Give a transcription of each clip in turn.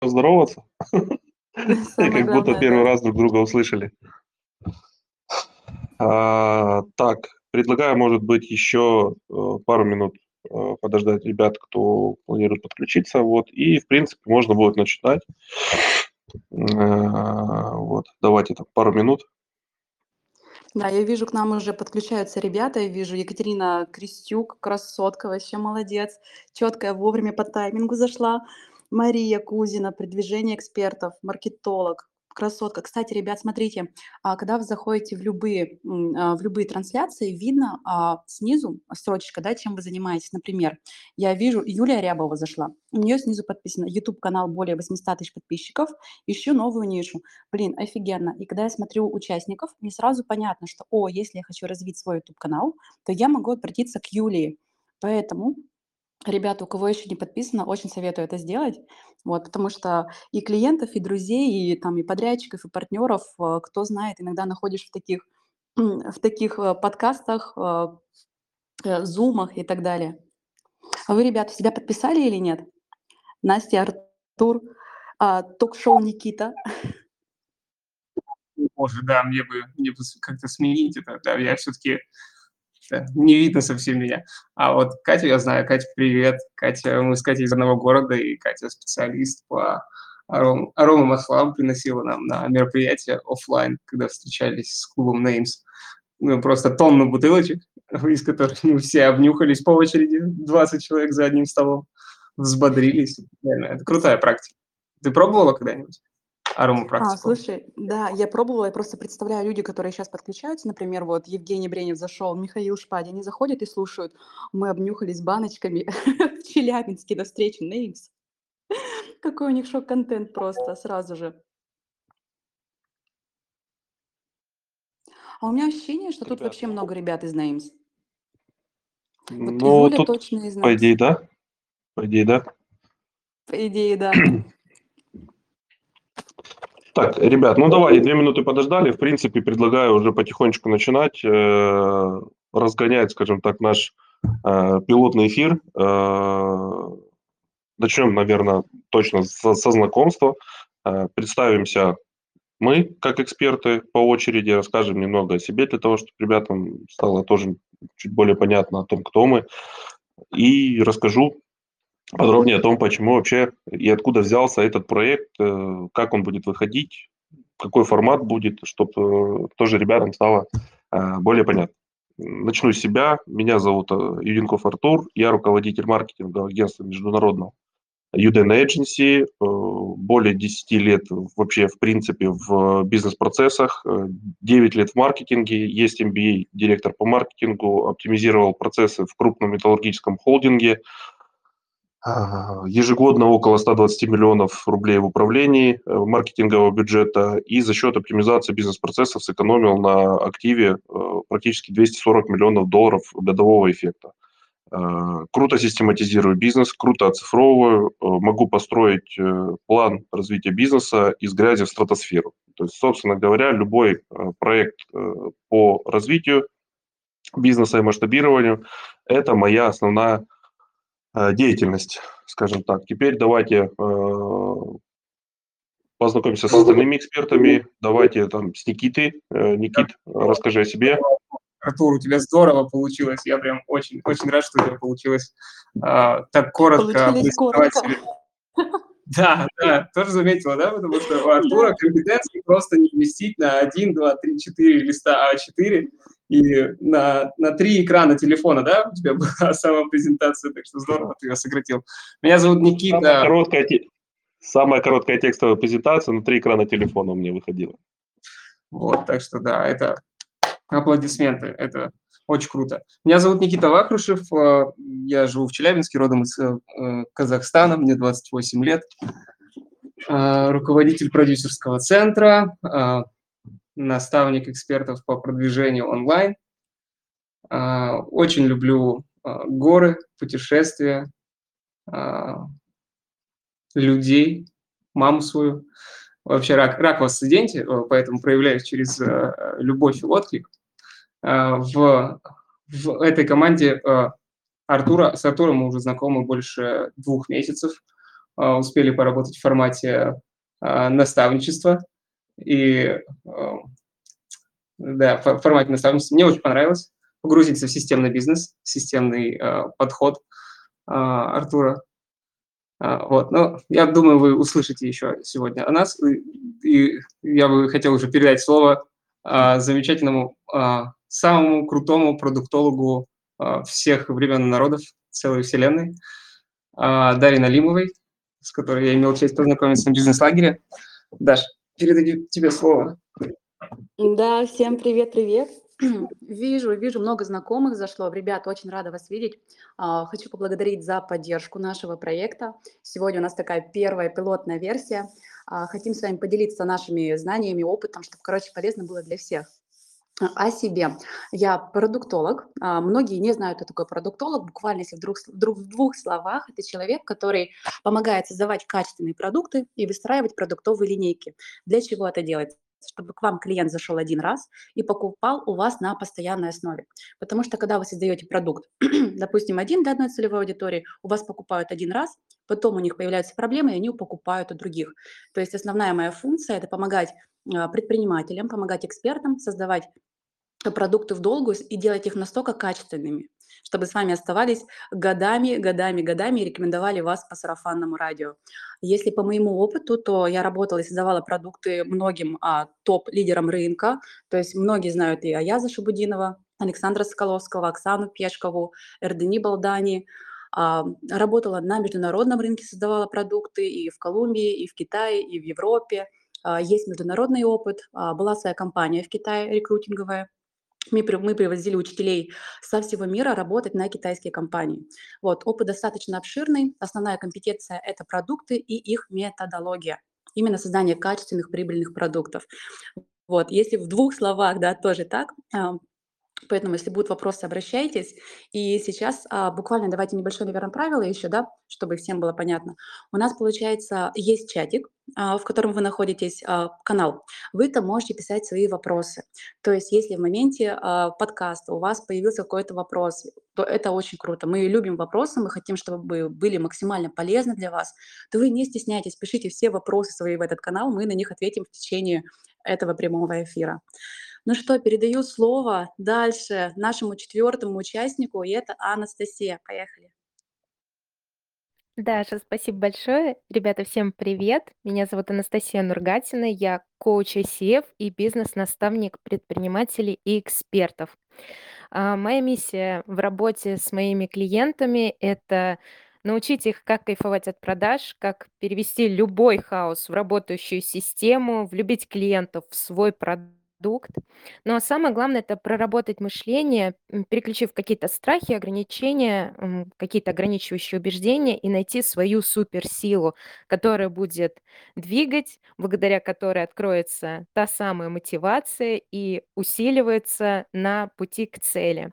поздороваться. Как будто первый раз друг друга услышали. А, так, предлагаю, может быть, еще э, пару минут э, подождать ребят, кто планирует подключиться. Вот, и, в принципе, можно будет начинать. Э, вот, давайте так, пару минут. Да, я вижу, к нам уже подключаются ребята. Я вижу Екатерина Крестюк, красотка, вообще молодец. Четкая, вовремя по таймингу зашла. Мария Кузина, продвижение экспертов, маркетолог, красотка. Кстати, ребят, смотрите, а, когда вы заходите в любые, а, в любые трансляции, видно а, снизу строчка, да, чем вы занимаетесь. Например, я вижу, Юлия Рябова зашла. У нее снизу подписано YouTube-канал более 800 тысяч подписчиков, ищу новую нишу. Блин, офигенно. И когда я смотрю участников, мне сразу понятно, что, о, если я хочу развить свой YouTube-канал, то я могу обратиться к Юлии. Поэтому Ребята, у кого еще не подписано, очень советую это сделать, вот, потому что и клиентов, и друзей, и там и подрядчиков, и партнеров, э, кто знает, иногда находишь в таких, в таких э, подкастах, э, зумах и так далее. А вы, ребята, себя подписали или нет? Настя, Артур, а, ток-шоу Никита. Может, да, мне бы, мне бы как-то сменить это. Да, я все-таки не видно совсем меня. А вот Катю я знаю. Катя, привет. Катя, мы с Катей из одного города, и Катя специалист по аром, арома маслам приносила нам на мероприятие офлайн, когда встречались с клубом Names. Ну, просто тонну бутылочек, из которых мы все обнюхались по очереди, 20 человек за одним столом, взбодрились. Реально, это крутая практика. Ты пробовала когда-нибудь? А, слушай, да, я пробовала, я просто представляю люди, которые сейчас подключаются, например, вот Евгений Бренев зашел, Михаил Шпади, они заходят и слушают, мы обнюхались баночками в Челябинске на встрече Names. Какой у них шок-контент просто сразу же. А у меня ощущение, что тут вообще много ребят из Names. Вот ну, тут, точно из Names. по идее, да? По идее, да? По идее, да. Так, ребят, ну давай, две минуты подождали. В принципе, предлагаю уже потихонечку начинать э, разгонять, скажем так, наш э, пилотный эфир. Э, начнем, наверное, точно со, со знакомства. Э, представимся мы, как эксперты, по очереди расскажем немного о себе, для того, чтобы ребятам стало тоже чуть более понятно о том, кто мы. И расскажу подробнее о том, почему вообще и откуда взялся этот проект, э, как он будет выходить, какой формат будет, чтобы э, тоже ребятам стало э, более понятно. Начну с себя. Меня зовут Юдинков Артур. Я руководитель маркетинга агентства международного Udn Agency. Более 10 лет вообще, в принципе, в бизнес-процессах. 9 лет в маркетинге. Есть MBA, директор по маркетингу. Оптимизировал процессы в крупном металлургическом холдинге. Ежегодно около 120 миллионов рублей в управлении э, маркетингового бюджета и за счет оптимизации бизнес-процессов сэкономил на активе э, практически 240 миллионов долларов годового эффекта. Э, круто систематизирую бизнес, круто оцифровываю, могу построить план развития бизнеса из грязи в стратосферу. То есть, собственно говоря, любой проект по развитию бизнеса и масштабированию – это моя основная деятельность, скажем так. Теперь давайте э, познакомимся с остальными экспертами. Давайте там с Никитой. Э, Никит, расскажи о себе. Артур, у тебя здорово получилось. Я прям очень, очень рад, что у тебя получилось а, так коротко. коротко. Да, да, тоже заметила, да, потому что у Артура компетенции просто не вместить на 1, 2, 3, 4 листа А4 и на, на три экрана телефона, да, у тебя была самая презентация, так что здорово ты ее сократил. Меня зовут Никита. Самая короткая, самая короткая текстовая презентация на три экрана телефона у меня выходила. Вот, так что да, это аплодисменты, это очень круто. Меня зовут Никита Вахрушев, э, я живу в Челябинске, родом из э, Казахстана, мне 28 лет. Э, руководитель продюсерского центра, наставник экспертов по продвижению онлайн. Очень люблю горы, путешествия, людей, маму свою. Вообще рак, рак в асценденте, поэтому проявляюсь через любовь и отклик – Э, в, в этой команде э, Артура, с Артуром мы уже знакомы больше двух месяцев. а, успели поработать в формате а, наставничества. И да, в формате наставничества. Мне очень понравилось погрузиться в системный бизнес, системный подход Артура. Вот, но я думаю, вы услышите еще сегодня о нас. И я бы хотел уже передать слово замечательному, самому крутому продуктологу всех времен и народов целой вселенной, Дарье Налимовой, с которой я имел честь познакомиться на бизнес-лагере. Даш, передаю тебе слово. Да, всем привет-привет. Вижу, вижу, много знакомых зашло. Ребят, очень рада вас видеть. А, хочу поблагодарить за поддержку нашего проекта. Сегодня у нас такая первая пилотная версия. А, хотим с вами поделиться нашими знаниями, опытом, чтобы, короче, полезно было для всех о себе. Я продуктолог. А, многие не знают, кто такой продуктолог. Буквально, если вдруг, вдруг в двух словах, это человек, который помогает создавать качественные продукты и выстраивать продуктовые линейки. Для чего это делать? чтобы к вам клиент зашел один раз и покупал у вас на постоянной основе. Потому что когда вы создаете продукт, допустим, один для одной целевой аудитории, у вас покупают один раз, потом у них появляются проблемы, и они покупают у других. То есть основная моя функция – это помогать а, предпринимателям, помогать экспертам создавать продукты в долгу и делать их настолько качественными, чтобы с вами оставались годами, годами, годами и рекомендовали вас по сарафанному радио. Если по моему опыту, то я работала и создавала продукты многим а, топ-лидерам рынка, то есть многие знают и Аяза Шабудинова, Александра Соколовского, Оксану Пешкову, Эрдени Балдани, а, работала на международном рынке, создавала продукты и в Колумбии, и в Китае, и в Европе. А, есть международный опыт. А, была своя компания в Китае рекрутинговая, мы, привозили учителей со всего мира работать на китайские компании. Вот, опыт достаточно обширный. Основная компетенция – это продукты и их методология. Именно создание качественных, прибыльных продуктов. Вот, если в двух словах, да, тоже так, Поэтому, если будут вопросы, обращайтесь. И сейчас а, буквально давайте небольшое, наверное, правило еще, да, чтобы всем было понятно. У нас, получается, есть чатик, а, в котором вы находитесь, а, канал. Вы там можете писать свои вопросы. То есть, если в моменте а, подкаста у вас появился какой-то вопрос, то это очень круто. Мы любим вопросы, мы хотим, чтобы были максимально полезны для вас. То вы не стесняйтесь, пишите все вопросы свои в этот канал, мы на них ответим в течение этого прямого эфира. Ну что, передаю слово дальше нашему четвертому участнику, и это Анастасия. Поехали. Даша, спасибо большое. Ребята, всем привет. Меня зовут Анастасия Нургатина. Я коуч ICF и бизнес-наставник предпринимателей и экспертов. А, Моя миссия в работе с моими клиентами– это научить их, как кайфовать от продаж, как перевести любой хаос в работающую систему, влюбить клиентов в свой продукт, продукт. Но самое главное- это проработать мышление, переключив какие-то страхи, ограничения, какие-то ограничивающие убеждения и найти свою суперсилу, которая будет двигать, благодаря которой откроется та самая мотивация и усиливается на пути к цели.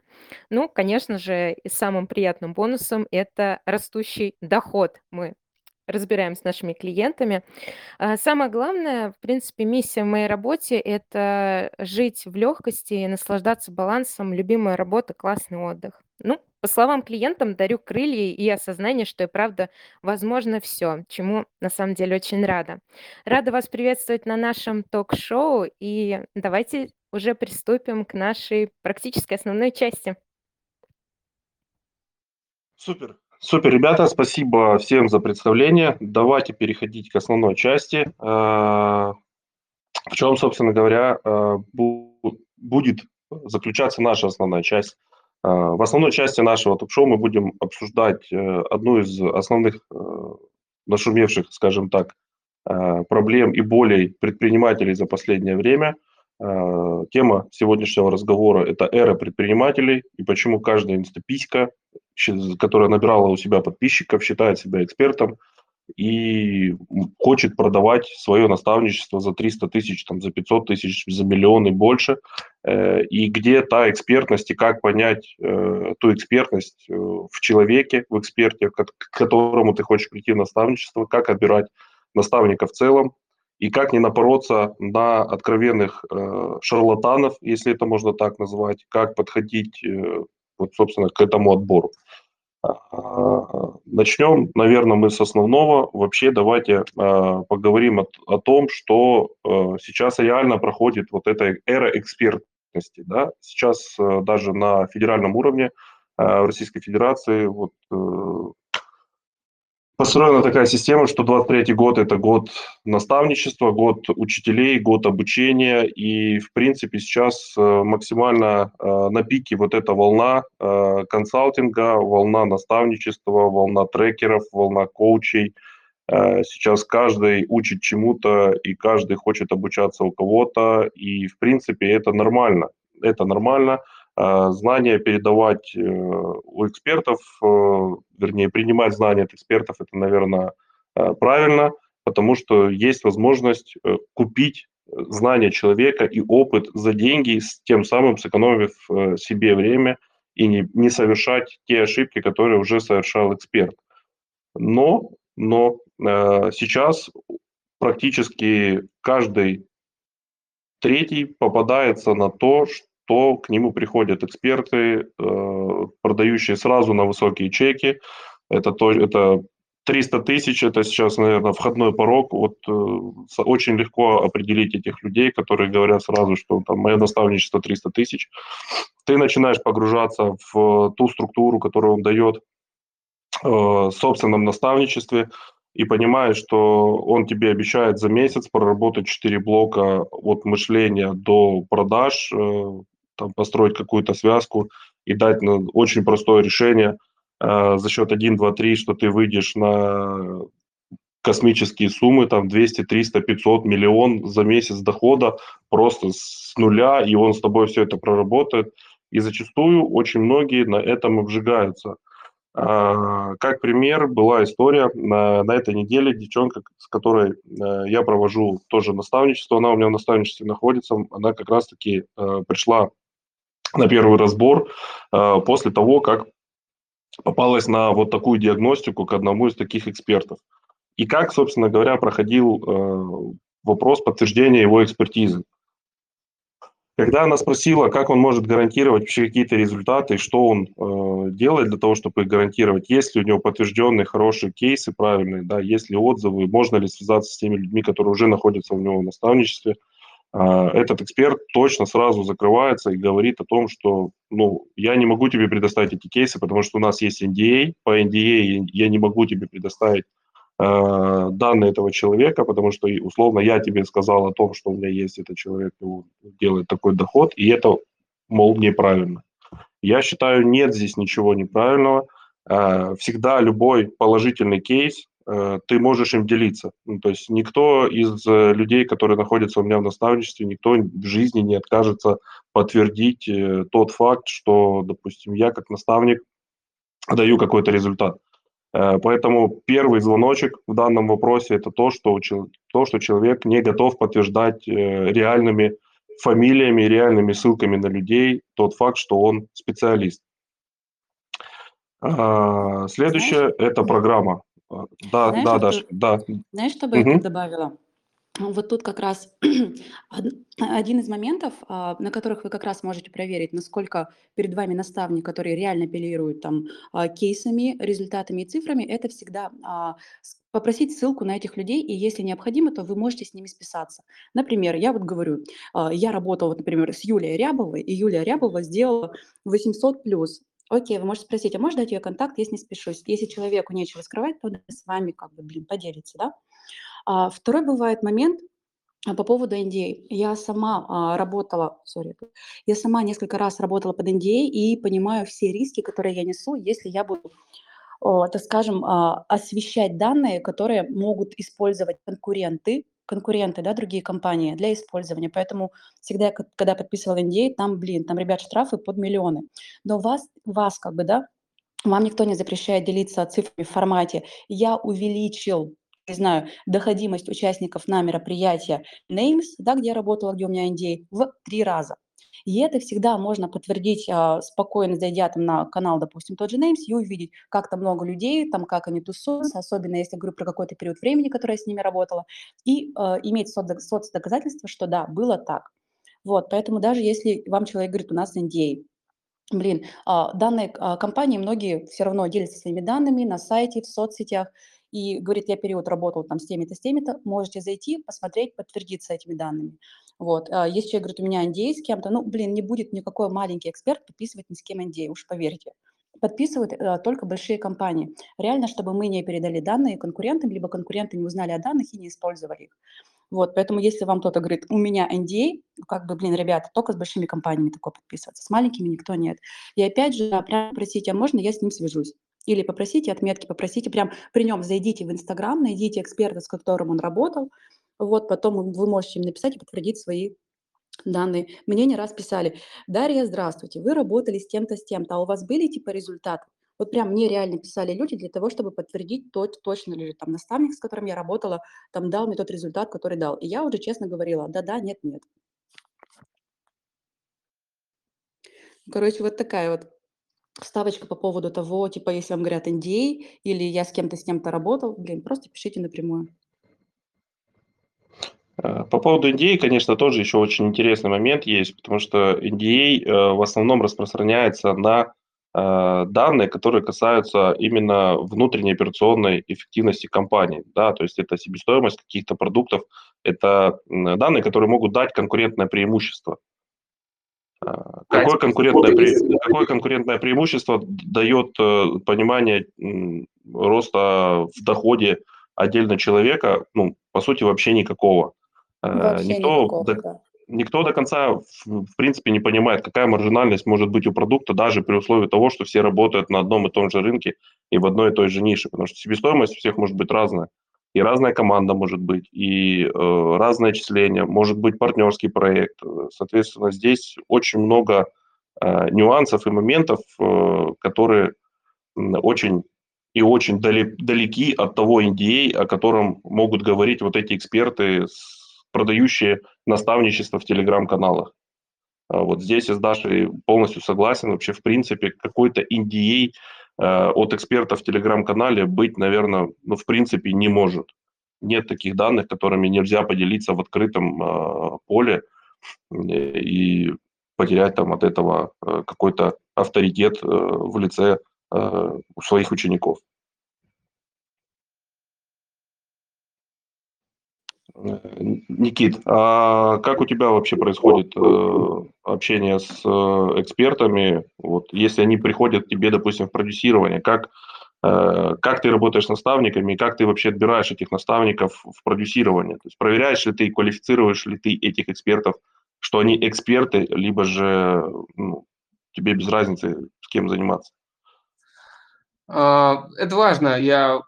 Ну, конечно же, самым приятным бонусом- это растущий доход. Мы разбираем с нашими клиентами. А, самое главное, в принципе, миссия в моей работе- это жить в легкости и наслаждаться балансом. Любимая работа, классный отдых. Ну, по словам клиентам, дарю крылья и осознание, что и правда возможно все, чему на самом деле очень рада. Рада вас приветствовать на нашем ток-шоу, и давайте уже приступим к нашей практической основной части. Супер. Супер, ребята, спасибо всем за представление. Давайте переходить к основной части. Э, в чем, собственно говоря, э, будет заключаться наша основная часть. Э, в основной части нашего ток-шоу мы будем обсуждать одну из основных нашумевших, скажем так, проблем и болей предпринимателей за последнее время. Тема сегодняшнего разговора – это эра предпринимателей и почему каждая инстаписька которая набирала у себя подписчиков, считает себя экспертом и хочет продавать свое наставничество за 300 тысяч, там, за 500 тысяч, за миллион и больше. Э, и где та экспертность, и как понять э, ту экспертность э, в человеке, в эксперте, к которому ты хочешь прийти в наставничество, как отбирать наставника в целом, и как не напороться на откровенных шарлатанов, если это можно так назвать, как подходить вот, собственно, к этому отбору. А, начнем, наверное, мы с основного. Вообще давайте а, поговорим о, о том, что а, сейчас реально проходит вот эта эра экспертности. Да? Сейчас даже на федеральном уровне в Российской Федерации вот, а, построена такая система, что 23 год – это год наставничества, год учителей, год обучения, и, в принципе, сейчас э, максимально э, на пике вот эта волна э, консалтинга, волна наставничества, волна трекеров, волна коучей. Сейчас каждый учит чему-то, и каждый хочет обучаться у кого-то, и, в принципе, это нормально. Это нормально – знания передавать э, у экспертов, э, вернее, принимать знания от экспертов, это, наверное, э, правильно, потому что есть возможность купить знания человека и опыт за деньги, тем самым сэкономив себе время и не, не совершать те ошибки, которые уже совершал эксперт. Но, но сейчас практически каждый третий попадается на то, что то к нему приходят эксперты, э, продающие сразу на высокие чеки. Это, то, это 300 тысяч, это сейчас, наверное, входной порог. Вот э, очень легко определить этих людей, которые говорят сразу, что там мое наставничество 300 тысяч. Ты начинаешь погружаться в ту структуру, которую он дает э, в собственном наставничестве, и понимаешь, что он тебе обещает за месяц проработать 4 блока от мышления до продаж, там, построить какую-то связку и дать ну, очень простое решение э, за счет 1, 2, 3, что ты выйдешь на космические суммы, там 200, 300, 500, миллион за месяц дохода просто с нуля, и он с тобой все это проработает. И зачастую очень многие на этом обжигаются. А, как пример была история на, на этой неделе девчонка, с которой э, я провожу тоже наставничество, она у меня в наставничестве находится, она как раз-таки э, пришла на первый разбор э, после того, как попалась на вот такую диагностику к одному из таких экспертов. И как, собственно говоря, проходил э, вопрос подтверждения его экспертизы. Когда она спросила, как он может гарантировать вообще какие-то результаты, что он э, делает для того, чтобы их гарантировать, есть ли у него подтвержденные хорошие кейсы правильные, да, есть ли отзывы, можно ли связаться с теми людьми, которые уже находятся у него в наставничестве – этот эксперт точно сразу закрывается и говорит о том, что ну, я не могу тебе предоставить эти кейсы, потому что у нас есть NDA, по NDA я не могу тебе предоставить данные этого человека, потому что, условно, я тебе сказал о том, что у меня есть этот человек, он делает такой доход, и это, мол, неправильно. Я считаю, нет здесь ничего неправильного. Всегда любой положительный кейс ты можешь им делиться. Ну, то есть никто из э, людей, которые находятся у меня в наставничестве, никто в жизни не откажется подтвердить э, тот факт, что, допустим, я как наставник даю какой-то результат. Поэтому первый звоночек в данном вопросе это то, что, то, что человек не готов подтверждать реальными фамилиями, реальными ссылками на людей тот факт, что он специалист. Следующее – это программа. А, да, Знаешь, да, вот Даш, тут, да. знаешь, что бы я тут Мгм. добавила? Вот тут как раз од- один из моментов, а, на которых вы как раз можете проверить, насколько перед вами наставник, который реально апеллирует там а, кейсами, результатами и цифрами, это всегда попросить ссылку на этих людей, и если необходимо, то вы можете с ними списаться. Например, я вот говорю, я работала, вот, например, с Юлией Рябовой, и Юлия Рябова сделала 800 плюс. Окей, вы можете спросить, а можешь дать ее контакт, если не спешусь? Если человеку нечего скрывать, то он с вами как бы, блин, поделится, да? А, второй бывает момент а, по поводу NDA. Я сама а, работала, sorry, я сама несколько раз работала под NDA и понимаю все риски, которые я несу, если я буду так скажем, а, освещать данные, которые могут использовать конкуренты, конкуренты, да, другие компании для использования. Поэтому всегда, когда подписывала NDA, там, блин, там, ребят, штрафы под миллионы. Но вас, вас как бы, да, вам никто не запрещает делиться цифрами в формате «я увеличил не знаю, доходимость участников на мероприятие Names, да, где я работала, где у меня NDA, в три раза. И это всегда можно подтвердить а, спокойно, зайдя там на канал, допустим, тот же Names, и увидеть, как там много людей, там как они тусуются, особенно если я говорю про какой-то период времени, который я с ними работала, и а, иметь соцдоказательства, что да, было так. Вот, поэтому даже если вам человек говорит, у нас NDA, блин, а, данные компании, многие все равно делятся своими данными на сайте, в соцсетях, и говорит, я период работал там с теми-то, с теми-то, можете зайти, посмотреть, подтвердиться этими данными. Вот. А если человек говорит, у меня NDA с кем-то, ну, блин, не будет никакой маленький эксперт подписывать ни с кем NDA, уж поверьте. Подписывают э, только большие компании. Реально, чтобы мы не передали данные конкурентам, либо конкуренты не узнали о данных и не использовали их. Вот, поэтому если вам кто-то говорит, у меня NDA, как бы, блин, ребята, только с большими компаниями такое подписываться, с маленькими никто нет. И опять же, прям просите, а можно я с ним свяжусь? Или попросите отметки, попросите прям при нем зайдите в Инстаграм, найдите эксперта, с которым он работал, вот, потом вы можете им написать и подтвердить свои данные. Мне не раз писали, Дарья, здравствуйте, вы работали с тем-то, с тем-то, а у вас были типа результаты? Вот прям мне реально писали люди для того, чтобы подтвердить, тот, точно ли там наставник, с которым я работала, там дал мне тот результат, который дал. И я уже честно говорила, да-да, нет-нет. Короче, вот такая вот вставочка по поводу того, типа, если вам говорят NDA или я с кем-то с кем-то работал, блин, просто пишите напрямую. Э, по поводу NDA, конечно, тоже еще очень интересный момент есть, потому что NDA э, в основном распространяется на э, данные, которые касаются именно внутренней операционной эффективности компании. Да, то есть это себестоимость каких-то продуктов, это данные, которые могут дать конкурентное преимущество. Какое конкурентное, пре... какое конкурентное преимущество дает понимание роста в доходе отдельно человека? Ну, по сути, вообще никакого. Вообще никто, никакого, до, да. никто до конца, в, в принципе, не понимает, какая маржинальность может быть у продукта, даже при условии того, что все работают на одном и том же рынке и в одной и той же нише, потому что себестоимость у всех может быть разная. И разная команда может быть, и э, разное числение, может быть партнерский проект. Соответственно, здесь очень много э, нюансов и моментов, э, которые очень и очень далеки от того NDA, о котором могут говорить вот эти эксперты, продающие наставничество в телеграм-каналах. А вот здесь я с Дашей полностью согласен. Вообще, в принципе, какой-то NDA э, от эксперта в телеграм-канале быть, наверное, ну, в принципе, не может. Нет таких данных, которыми нельзя поделиться в открытом э, поле и потерять там от этого э, какой-то авторитет э, в лице э, своих учеников. Никит, а как у тебя вообще происходит э, общение с э, экспертами? Вот, если они приходят к тебе, допустим, в продюсирование, как, э, как ты работаешь с наставниками, как ты вообще отбираешь этих наставников в продюсирование? То есть проверяешь ли ты, квалифицируешь ли ты этих экспертов, что они эксперты, либо же ну, тебе без разницы, с кем заниматься? А, Это важно. Я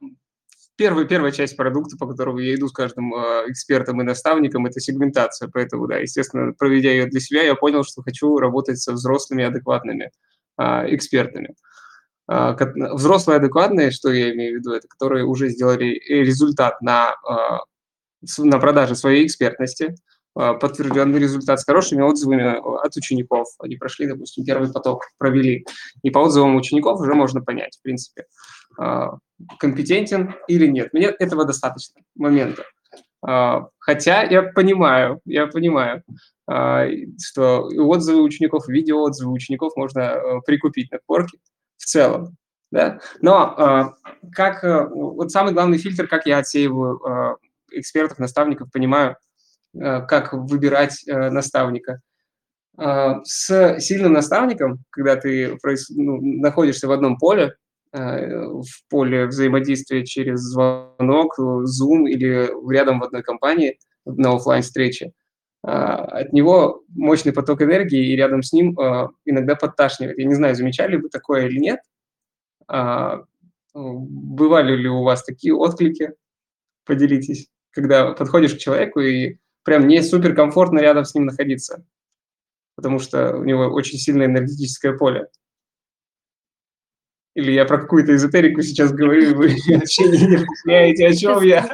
первая, первая часть продукта, по которому я иду с каждым э, экспертом и наставником, это сегментация. Поэтому, да, естественно, проведя ее для себя, я понял, что хочу работать со взрослыми, адекватными э, экспертами. Э, взрослые адекватные, что я имею в виду, это которые уже сделали результат на, э, на продаже своей экспертности, э, подтвержденный результат с хорошими отзывами от учеников. Они прошли, допустим, первый поток, провели. И по отзывам учеников уже можно понять, в принципе, компетентен или нет. Мне этого достаточно момента. А, хотя я понимаю, я понимаю, а, что отзывы учеников, видеоотзывы учеников можно э, прикупить на порке в целом. Да? Но как, э, вот самый главный фильтр, как я отсеиваю экспертов, наставников, понимаю, э, как выбирать наставника. С сильным наставником, когда ты ну, находишься в одном поле, в поле взаимодействия через звонок, Zoom или рядом в одной компании на офлайн встрече а, от него мощный поток энергии, и рядом с ним а, иногда подташнивает. Я не знаю, замечали вы такое или нет. А, бывали ли у вас такие отклики? Поделитесь. Когда подходишь к человеку и прям не супер комфортно рядом с ним находиться, потому что у него очень сильное энергетическое поле. Или я про какую-то эзотерику сейчас говорю, и вы вообще не понимаете, о чем я.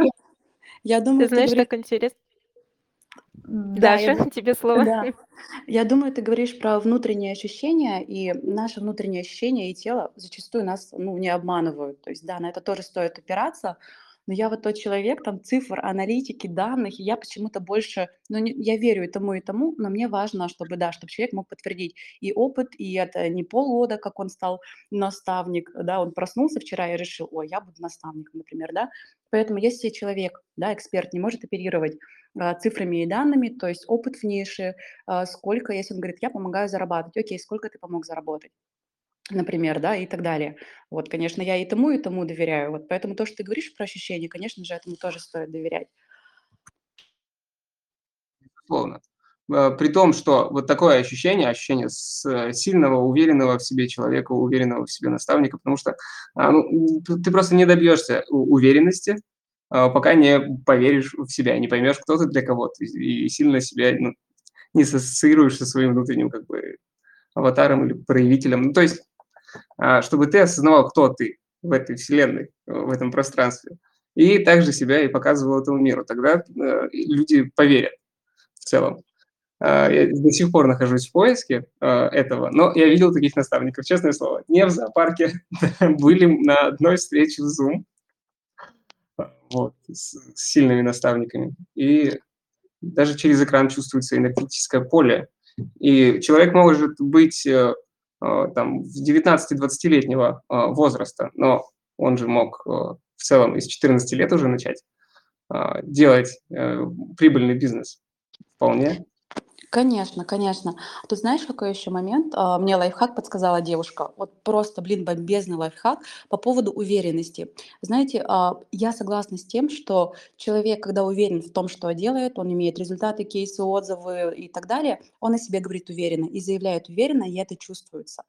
Я думаю, ты знаешь, как интересно. Да, Даша, я... тебе слово. Да. Я думаю, ты говоришь про внутренние ощущения, и наши внутренние ощущения и тело зачастую нас ну, не обманывают. То есть, да, на это тоже стоит опираться, но я вот тот человек, там, цифр, аналитики, данных, и я почему-то больше, ну, не, я верю и тому, и тому, но мне важно, чтобы, да, чтобы человек мог подтвердить и опыт, и это не полгода, как он стал наставник, да, он проснулся вчера и решил, ой, я буду наставником, например, да, поэтому если человек, да, эксперт не может оперировать а, цифрами и данными, то есть опыт в нише, а, сколько, если он говорит, я помогаю зарабатывать, окей, сколько ты помог заработать? Например, да, и так далее. Вот, конечно, я и тому, и тому доверяю. Вот, поэтому то, что ты говоришь про ощущения, конечно же, этому тоже стоит доверять. Безусловно. Э, при том, что вот такое ощущение, ощущение с э, сильного, уверенного в себе человека, уверенного в себе наставника, потому что а, ну, ты просто не добьешься уверенности, а, пока не поверишь в себя, не поймешь, кто ты для кого, ты и сильно себя ну, не ассоциируешь со своим внутренним как бы аватаром или проявителем. Ну, то есть чтобы ты осознавал, кто ты в этой вселенной, в этом пространстве. И также себя и показывал этому миру. Тогда э, люди поверят в целом. А, я до сих пор нахожусь в поиске э, этого, но я видел таких наставников, честное слово. Не в зоопарке, были на одной встрече в Zoom вот, с сильными наставниками. И даже через экран чувствуется энергетическое поле. И человек может быть Э, там, 19-20-летнего э, возраста, но он же мог э, в целом из 14 лет уже начать делать прибыльный бизнес. Вполне. Конечно, конечно. Тут знаешь, какой еще момент? А, мне лайфхак подсказала девушка. Вот просто, блин, бомбезный лайфхак по поводу уверенности. Знаете, а, я согласна с тем, что человек, когда уверен в том, что делает, он имеет результаты, кейсы, отзывы и так далее, он о себе говорит уверенно и заявляет уверенно, и это чувствуется.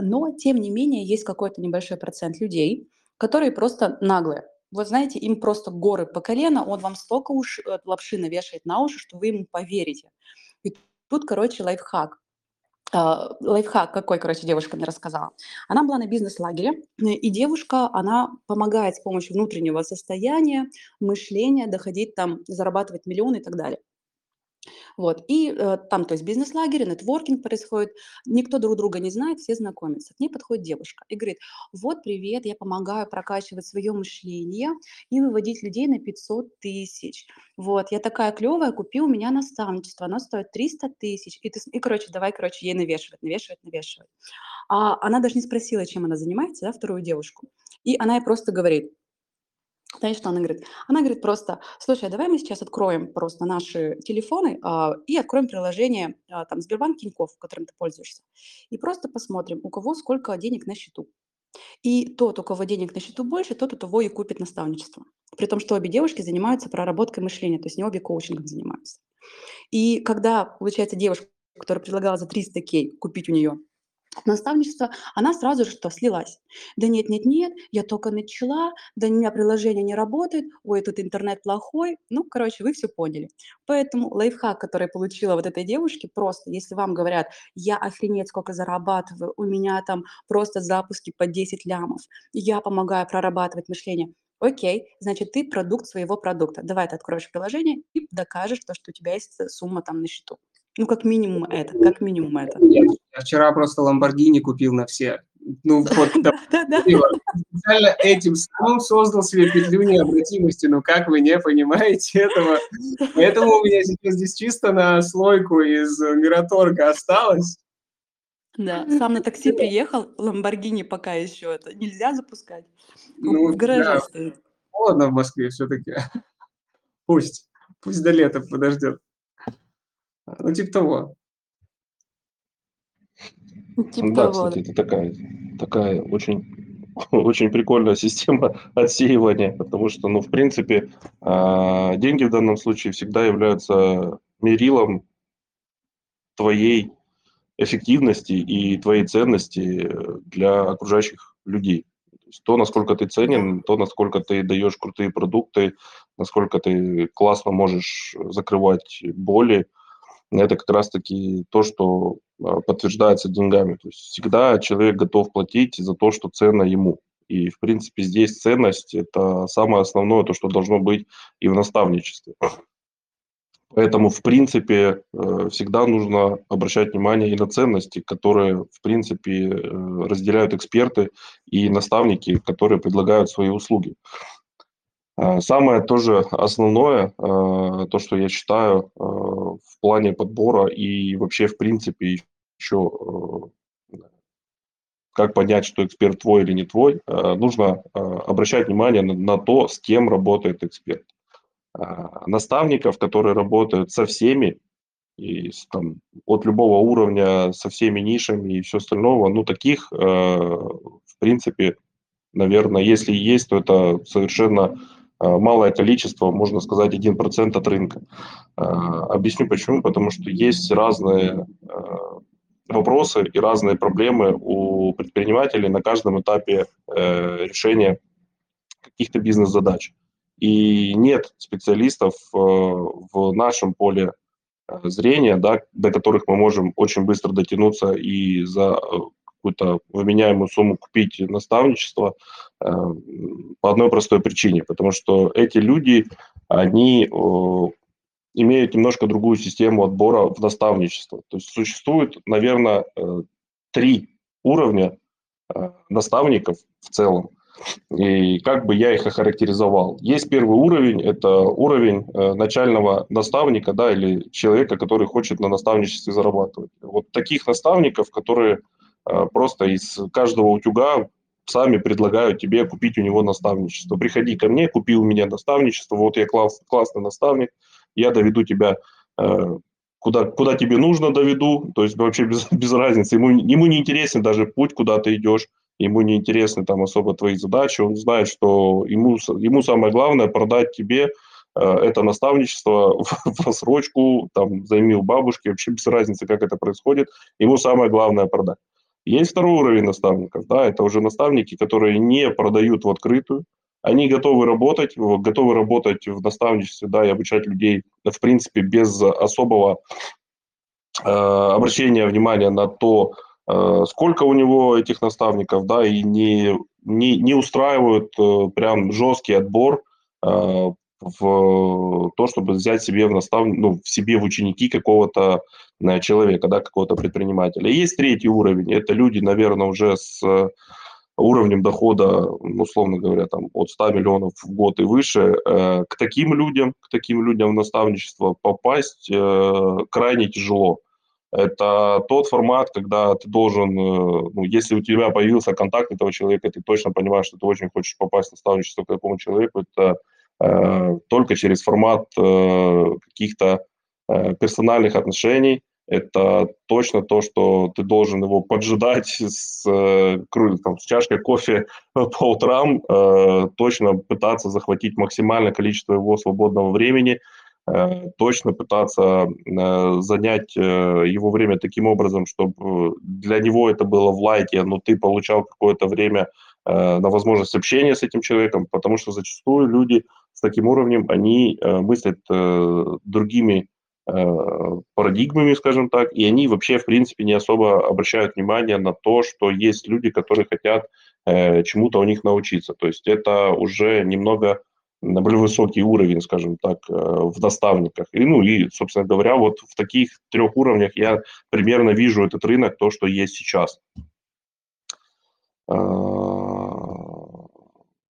Но, тем не менее, есть какой-то небольшой процент людей, которые просто наглые. Вот знаете, им просто горы по колено, он вам столько уж э, лапши навешает на уши, что вы ему поверите. Тут, короче, лайфхак. Uh, лайфхак какой, короче, девушка мне рассказала. Она была на бизнес-лагере, и девушка, она помогает с помощью внутреннего состояния, мышления доходить там, зарабатывать миллионы и так далее. Вот. И э, там, то есть бизнес-лагерь, нетворкинг происходит, никто друг друга не знает, все знакомятся. К ней подходит девушка и говорит, вот, привет, я помогаю прокачивать свое мышление и выводить людей на 500 тысяч. Вот, я такая клевая, купи у меня наставничество, оно стоит 300 тысяч. И, ты, и, короче, давай, короче, ей навешивать, навешивать, навешивать. А она даже не спросила, чем она занимается, да, вторую девушку. И она ей просто говорит, знаешь, что она говорит? Она говорит просто, слушай, а давай мы сейчас откроем просто наши телефоны а, и откроем приложение а, там Сбербанк Тинькофф, которым ты пользуешься, и просто посмотрим, у кого сколько денег на счету. И тот, у кого денег на счету больше, тот у того и купит наставничество. При том, что обе девушки занимаются проработкой мышления, то есть не обе коучингом занимаются. И когда, получается, девушка, которая предлагала за 300 кей купить у нее наставничество, она сразу же что, слилась. Да нет, нет, нет, я только начала, да у меня приложение не работает, ой, тут интернет плохой. Ну, короче, вы все поняли. Поэтому лайфхак, который получила вот этой девушке, просто, если вам говорят, я охренеть сколько зарабатываю, у меня там просто запуски по 10 лямов, я помогаю прорабатывать мышление, Окей, значит, ты продукт своего продукта. Давай ты откроешь приложение и докажешь то, что у тебя есть сумма там на счету. Ну, как минимум это, как минимум это. Я, я вчера просто Ламборгини купил на все. Ну, вот, да, да, да. Специально этим самым создал себе петлю необратимости. Ну, как вы не понимаете этого? Поэтому у меня сейчас здесь чисто на слойку из Мираторга осталось. Да, сам на такси приехал, Ламборгини пока еще это нельзя запускать. Ну, в гараже да. стоит. Холодно в Москве все-таки. Пусть, пусть до лета подождет. Ну, типа того. Типа да, того. кстати, это такая, такая очень, очень прикольная система отсеивания, потому что, ну, в принципе, а, деньги в данном случае всегда являются мерилом твоей эффективности и твоей ценности для окружающих людей. То, есть то, насколько ты ценен, то, насколько ты даешь крутые продукты, насколько ты классно можешь закрывать боли, это как раз-таки то, что а, подтверждается деньгами. То есть всегда человек готов платить за то, что ценно ему. И, в принципе, здесь ценность – это самое основное, то, что должно быть и в наставничестве. Поэтому, в принципе, э, всегда нужно обращать внимание и на ценности, которые, в принципе, э, разделяют эксперты и наставники, которые предлагают свои услуги. А, самое тоже основное, а, то, что я считаю а, в плане подбора и вообще, в принципе, еще как понять, что эксперт твой или не твой, нужно обращать внимание на, то, с кем работает эксперт. Наставников, которые работают со всеми, и там, от любого уровня, со всеми нишами и все остальное, ну, таких, в принципе, наверное, если есть, то это совершенно Э, малое количество, можно сказать, 1% от рынка. Э, объясню почему. Потому что есть разные э, вопросы и разные проблемы у предпринимателей на каждом этапе решения каких-то бизнес-задач. И нет специалистов в нашем поле зрения, да, до которых мы можем очень быстро дотянуться и за какую-то вменяемую сумму купить наставничество э, по одной простой причине, потому что эти люди, они имеют немножко другую систему отбора в наставничество. То есть существует, наверное, э, три уровня э, наставников в целом. И как бы я их охарактеризовал? Есть первый уровень, это уровень начального наставника, да, или человека, который хочет на наставничестве зарабатывать. Вот таких наставников, которые просто из каждого утюга сами предлагают тебе купить у него наставничество. Приходи ко мне, купи у меня наставничество, вот я класс, классный наставник, я доведу тебя э, куда, куда тебе нужно, доведу, то есть вообще без, без разницы. Ему, ему не интересен даже путь, куда ты идешь, ему не интересны там особо твои задачи, он знает, что ему, ему самое главное продать тебе э, это наставничество в, в рассрочку, там, займи у бабушки, вообще без разницы, как это происходит, ему самое главное продать. Есть второй уровень наставников, да, это уже наставники, которые не продают в открытую, они готовы работать, готовы работать в наставничестве, да, и обучать людей, в принципе, без особого э, обращения внимания на то, э, сколько у него этих наставников, да, и не, не, не устраивают э, прям жесткий отбор э, в то, чтобы взять себе в настав... ну, в себе в ученики какого-то э, человека, да, какого-то предпринимателя. И есть третий уровень. Это люди, наверное, уже с уровнем дохода, условно говоря, там, от 100 миллионов в год и выше, э, к таким людям, к таким людям в наставничество попасть э, крайне тяжело. Это тот формат, когда ты должен, ну, если у тебя появился контакт этого человека, ты точно понимаешь, что ты очень хочешь попасть в наставничество к такому человеку, это Э, только через формат э, каких-то э, персональных отношений. Это точно то, что ты должен его поджидать с, там, с чашкой кофе по утрам, точно пытаться захватить максимальное количество его свободного времени, точно пытаться занять его время таким образом, чтобы для него это было в лайте, но ты получал какое-то время на возможность общения с этим человеком, потому что зачастую люди с таким уровнем, они э, мыслят э, другими э, парадигмами, скажем так, и они вообще, в принципе, не особо обращают внимание на то, что есть люди, которые хотят чему-то у них научиться. То есть это уже немного на более высокий уровень, скажем так, в наставниках. И, ну и, собственно говоря, вот в таких трех уровнях я примерно вижу этот рынок, то, что есть сейчас.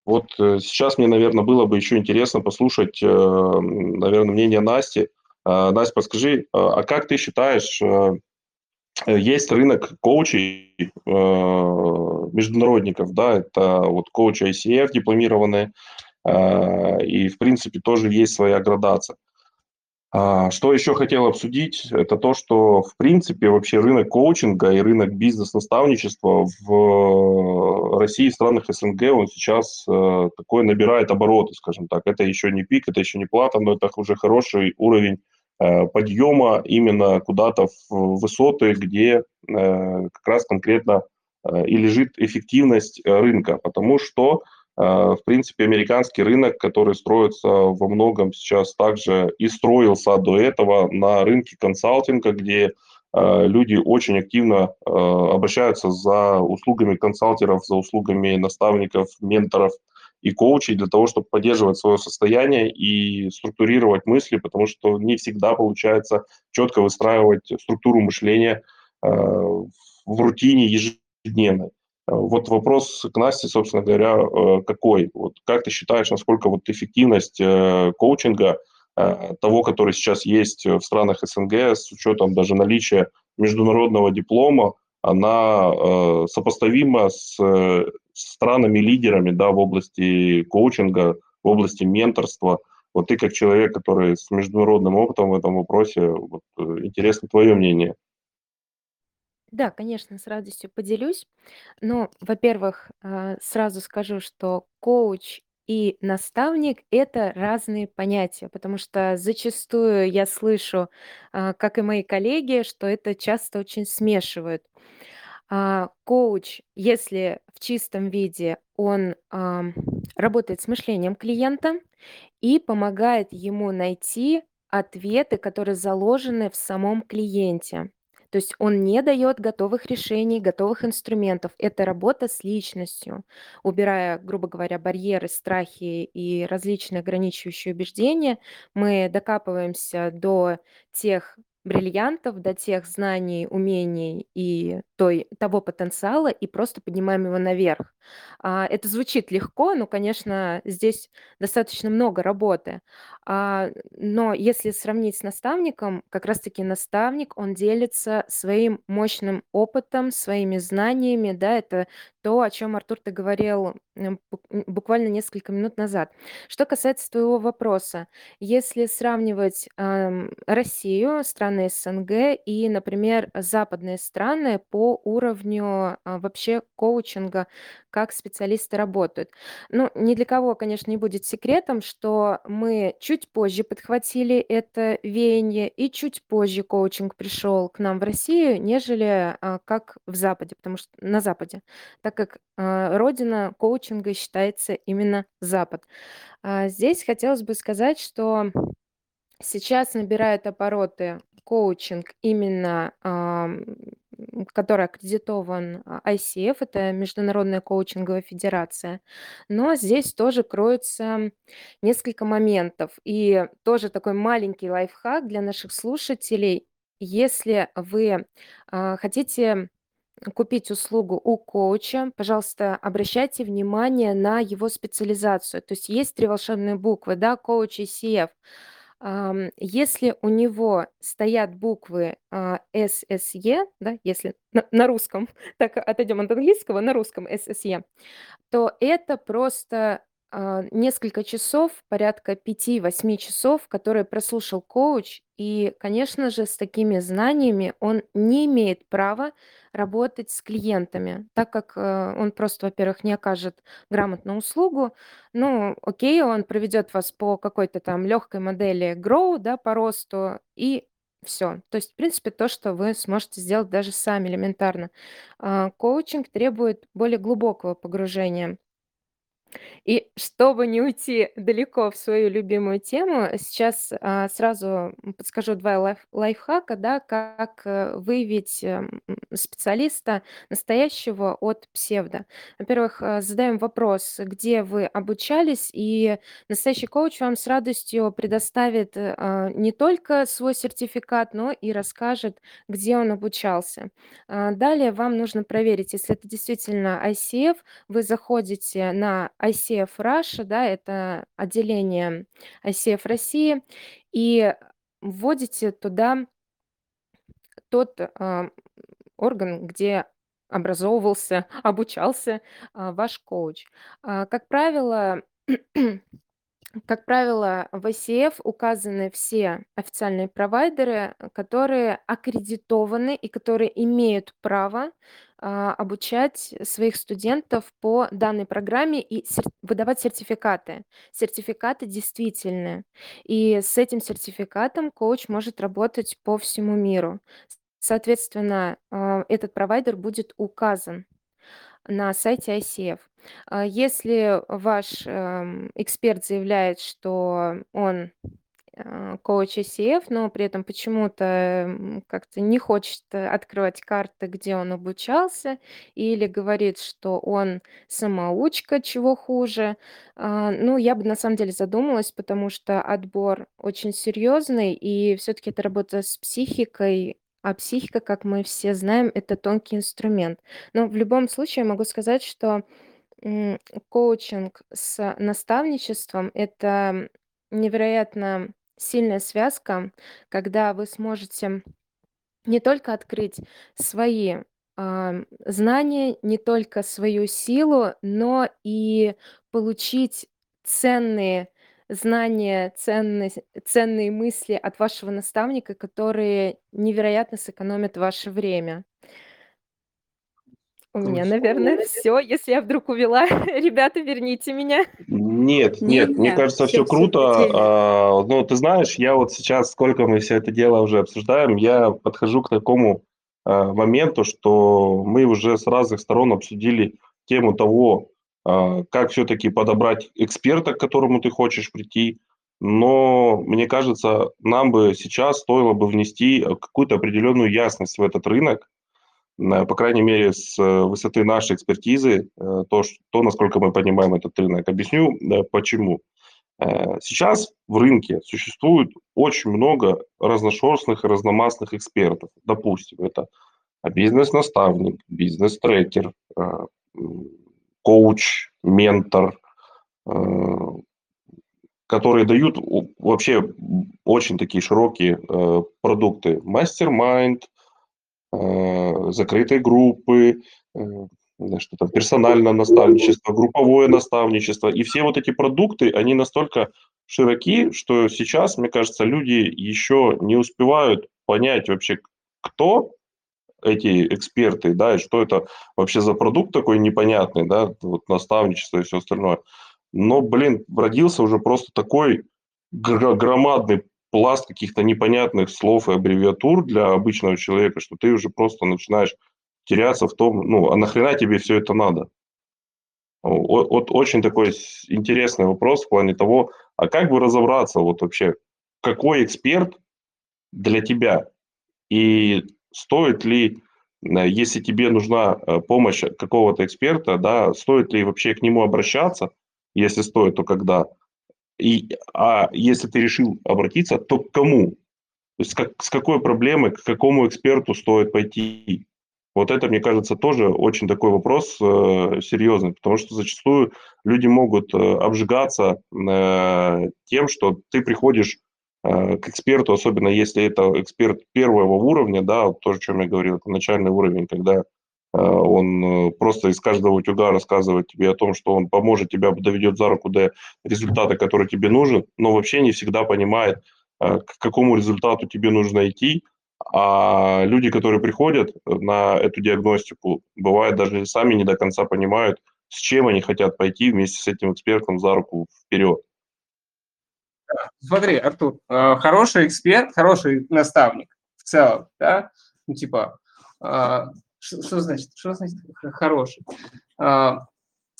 Вот э, сейчас мне, наверное, было бы еще интересно послушать, э, наверное, мнение Насти. А, Настя, подскажи, а, как ты считаешь, э, есть рынок коучей, международников, да, это вот коучи ICF дипломированные, и, в принципе, тоже есть своя градация. А, что еще хотел обсудить, это то, что в принципе вообще рынок коучинга и рынок бизнес-наставничества в России и странах СНГ, он сейчас э, такой набирает обороты, скажем так. Это еще не пик, это еще не плата, но это уже хороший уровень э, подъема именно куда-то в высоты, где э, как раз конкретно и лежит эффективность рынка, потому что Э, в принципе, американский рынок, который строится во многом сейчас также и строился до этого на рынке консалтинга, где э, люди очень активно э, обращаются за услугами консалтеров, за услугами наставников, менторов и коучей для того, чтобы поддерживать свое состояние и структурировать мысли, потому что не всегда получается четко выстраивать структуру мышления в рутине ежедневной. Вот вопрос к Насте, собственно говоря, э, какой? Вот как ты считаешь, насколько вот эффективность э, коучинга э, того, который сейчас есть в странах СНГ, с учетом даже наличия международного диплома, она сопоставима с странами-лидерами да, в области коучинга, в области менторства. Вот ты как человек, который с международным опытом в этом вопросе, вот, интересно твое мнение. Да, конечно, с радостью поделюсь. Но, во-первых, а, сразу скажу, что коуч и наставник- это разные понятия, потому что зачастую я слышу, а, как и мои коллеги, что это часто очень смешивают. А, коуч, если в чистом виде, он, работает с мышлением клиента и помогает ему найти ответы, которые заложены в самом клиенте. То есть он не дает готовых решений, готовых инструментов. Это работа с личностью, убирая, грубо говоря, барьеры, страхи и различные ограничивающие убеждения. Мы докапываемся до тех бриллиантов, до тех знаний, умений и той того потенциала и просто поднимаем его наверх. А, это звучит легко, но, конечно, здесь достаточно много работы. А, но если сравнить с наставником, как раз таки наставник, он делится своим мощным опытом, своими знаниями, да. Это то, о чём, Артур, ты говорил, буквально несколько минут назад. Что касается твоего вопроса, если сравнивать, ам, Россию, страны СНГ и, например, западные страны по уровню, а, вообще коучинга, как специалисты работают. Ну, ни для кого, конечно, не будет секретом, что мы чуть позже подхватили это веяние и чуть позже коучинг пришёл к нам в Россию, нежели, а, как в Западе, потому что на Западе, так как, а, родина коучинга считается именно Запад. А, здесь хотелось бы сказать, что сейчас набирает обороты коучинг именно, который аккредитован а, ICF, это Международная коучинговая федерация. Но здесь тоже кроется несколько моментов. И тоже такой маленький лайфхак для наших слушателей. Если вы, а, хотите купить услугу у коуча, пожалуйста, обращайте внимание на его специализацию. То есть есть 3 волшебные буквы, да, коуч ICF. Если у него стоят буквы, а, SSE, да, если на на русском, так отойдем от английского, на русском SSE, то это просто, а, несколько часов, порядка 5-8 часов, которые прослушал коуч. И, конечно же, с такими знаниями он не имеет права работать с клиентами, так как, э, он просто, во-первых, не окажет грамотно услугу. Ну, окей, он проведет вас по какой-то там легкой модели Grow, да, по росту, и все. То есть, в принципе, то, что вы сможете сделать даже сами элементарно. А, коучинг требует более глубокого погружения. И чтобы не уйти далеко в свою любимую тему, сейчас, а, сразу, подскажу 2 лайф лайфхака, да, как, э, выявить, эм, специалиста настоящего от псевдо. Во-первых, э, задаем вопрос, где вы обучались, и настоящий коуч вам с радостью предоставит, э, а, не только свой сертификат, но и расскажет, где он обучался. А, далее вам нужно проверить, если это действительно ICF, вы заходите на ICF Russia, да, это отделение ICF России, и вводите туда тот, а, орган, где образовывался, обучался, а, ваш коуч. А, как правило как правило, в ICF указаны все официальные провайдеры, которые аккредитованы и которые имеют право, обучать своих студентов по данной программе и выдавать сертификаты. Сертификаты действительные. И с этим сертификатом коуч может работать по всему миру. Соответственно, а, этот провайдер будет указан на сайте ICF. А, если ваш, эм, эксперт заявляет, что он, а, коуч ICF, но при этом почему-то, как-то не хочет открывать карты, где он обучался, или говорит, что он самоучка, чего хуже, а, ну, я бы на самом деле задумалась, потому что отбор очень серьезный, и все таки это работа с психикой, а психика, как мы все знаем, это тонкий инструмент. Но в любом случае могу сказать, что коучинг с наставничеством– это невероятно сильная связка, когда вы сможете не только открыть свои ам, знания, не только свою силу, но и получить ценные знания, ценные, ценные мысли от вашего наставника, которые невероятно сэкономят ваше время. У меня, наверное, все. Если я вдруг увела, ребята, верните меня. Нет, нет, мне кажется, все круто. А, Ну, ты знаешь, я вот сейчас, сколько мы все это дело уже обсуждаем, я подхожу к такому а, моменту, что мы уже с разных сторон обсудили тему того, а, как все-таки подобрать эксперта, к которому ты хочешь прийти. Но мне кажется, нам бы сейчас стоило бы внести какую-то определенную ясность в этот рынок, по крайней мере, с э, высоты нашей экспертизы, э, то, ш- то, насколько мы понимаем этот рынок. Объясню, почему. Э, Сейчас в рынке существует очень много разношерстных и разномастных экспертов. Допустим, это бизнес-наставник, бизнес-трекер, коуч, ментор, которые дают вообще очень такие широкие продукты. Мастер-майнд, закрытые группы, э, что там, персональное наставничество, групповое наставничество. И все вот эти продукты, они настолько широки, что сейчас, мне кажется, люди еще не успевают понять вообще, кто эти эксперты, да, и что это вообще за продукт такой непонятный, да, вот наставничество и все остальное. Но, блин, родился уже просто такой громадный пласт каких-то непонятных слов и аббревиатур для обычного человека, что ты уже просто начинаешь теряться в том, ну, а нахрена тебе все это надо? Вот очень такой интересный вопрос в плане того, а как бы разобраться вот вообще, какой эксперт для тебя? И стоит ли, э, если тебе нужна э, помощь какого-то эксперта, да, стоит ли вообще к нему обращаться? Если стоит, то когда? И, а если ты решил обратиться, то к кому? То есть как, с какой проблемой, к какому эксперту стоит пойти? Вот это, мне кажется, тоже очень такой вопрос э, серьезный, потому что зачастую люди могут э, обжигаться э, тем, что ты приходишь э, к эксперту, особенно если это эксперт первого уровня, да, то, о чем я говорил, это начальный уровень, когда он э, просто из каждого утюга рассказывает тебе о том, что он поможет, тебя доведет за руку до результата, который тебе нужен, но вообще не всегда понимает, э, к какому результату тебе нужно идти, а люди, которые приходят на эту диагностику, бывает даже сами не до конца понимают, с чем они хотят пойти вместе с этим экспертом за руку вперед. Смотри, Артур, э, хороший эксперт, хороший наставник в целом, да, ну, типа, э, что, что значит, что значит хороший? Э,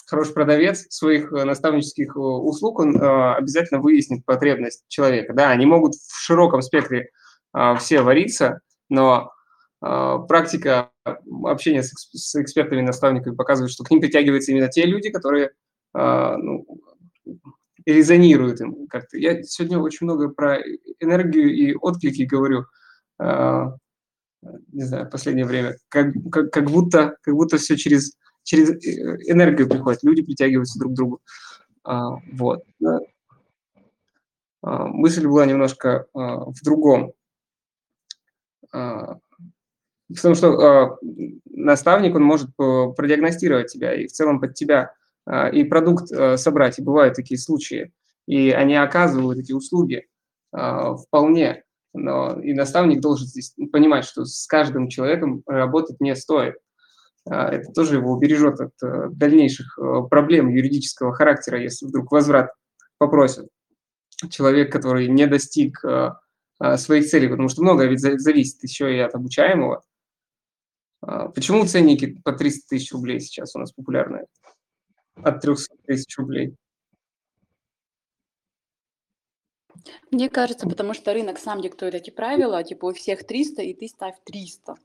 Хороший продавец своих э, наставнических э, услуг, он э, обязательно выяснит потребность человека. Да, они могут в широком спектре э, все вариться, но практика общения с, экс- с экспертами, наставниками показывает, что к ним притягиваются именно те люди, которые э, ну, резонируют им как-то. Я сегодня очень много про энергию и отклики говорю, не знаю, последнее время, как, как, как будто, как будто все через, через э, энергию приходит, люди притягиваются друг к другу. А, вот. А, мысль была немножко а, в другом. А, в том, что а, наставник, он может э, продиагностировать тебя и в целом под тебя а, и продукт а, собрать. И бывают такие случаи. И они оказывают эти услуги а, вполне. Но и наставник должен здесь понимать, что с каждым человеком работать не стоит. А, Это тоже его убережет от э, дальнейших э, проблем юридического характера, если вдруг возврат попросят. Человек, который не достиг э, своих целей, потому что многое ведь за- зависит еще и от обучаемого. А, Почему ценники по 300 тысяч рублей сейчас у нас популярны? От 300 тысяч рублей. Мне кажется, потому что рынок сам диктует эти правила, типа у всех 300, и ты ставь 300.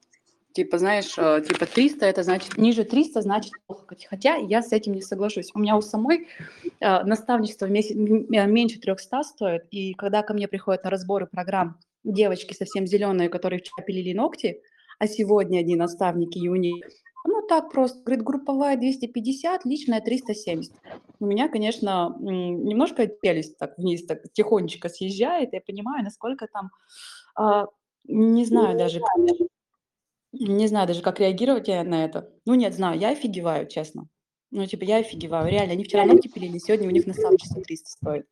Типа, знаешь, э, типа 300, это значит, ниже 300 значит плохо. Хотя я с этим не соглашусь. У меня у самой э, наставничество в месяц меньше 300 стоит, и когда ко мне приходят на разборы программ девочки совсем зеленые, которые вчера пилили ногти, а сегодня одни наставники юни. Ну, так просто. Говорит, групповая 250, личная 370. У меня, конечно, немножко челюсть так вниз, так тихонечко съезжает. Я понимаю, насколько там... А, не знаю даже, не знаю даже, как реагировать я на это. Ну, нет, знаю, я офигеваю, честно. Ну, типа, я офигеваю. Реально, они вчера ногти пилили, сегодня у них наставничество 300 стоит.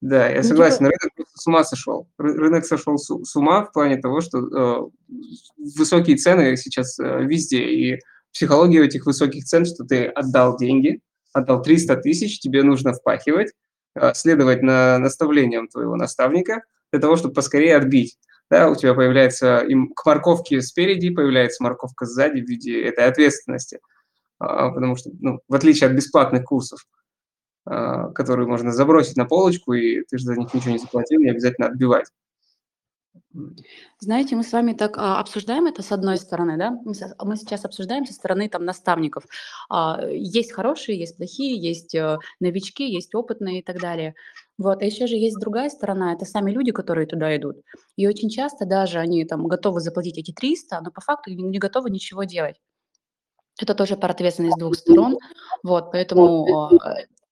Да, я Ну, согласен, типа, рынок просто с ума сошел. Ры- Рынок сошел с ума в плане того, что э, высокие цены сейчас э, везде, и психология этих высоких цен, что ты отдал деньги, отдал 300 тысяч, тебе нужно впахивать, э, следовать на наставлениям твоего наставника для того, чтобы поскорее отбить. Да, у тебя появляется им к морковке спереди, появляется морковка сзади в виде этой ответственности. А, потому что, ну, в отличие от бесплатных курсов, которые можно забросить на полочку, и ты же за них ничего не заплатил, не обязательно отбивать. Знаете, мы с вами так а, обсуждаем это с одной стороны, да? Мы, сейчас обсуждаем со стороны там наставников. А, есть хорошие, есть плохие, есть э, новички, есть опытные и так далее. Вот, а еще же есть другая сторона, это сами люди, которые туда идут. И очень часто даже они там готовы заплатить эти 300, но по факту не готовы ничего делать. Это тоже про ответственность двух сторон. Вот, поэтому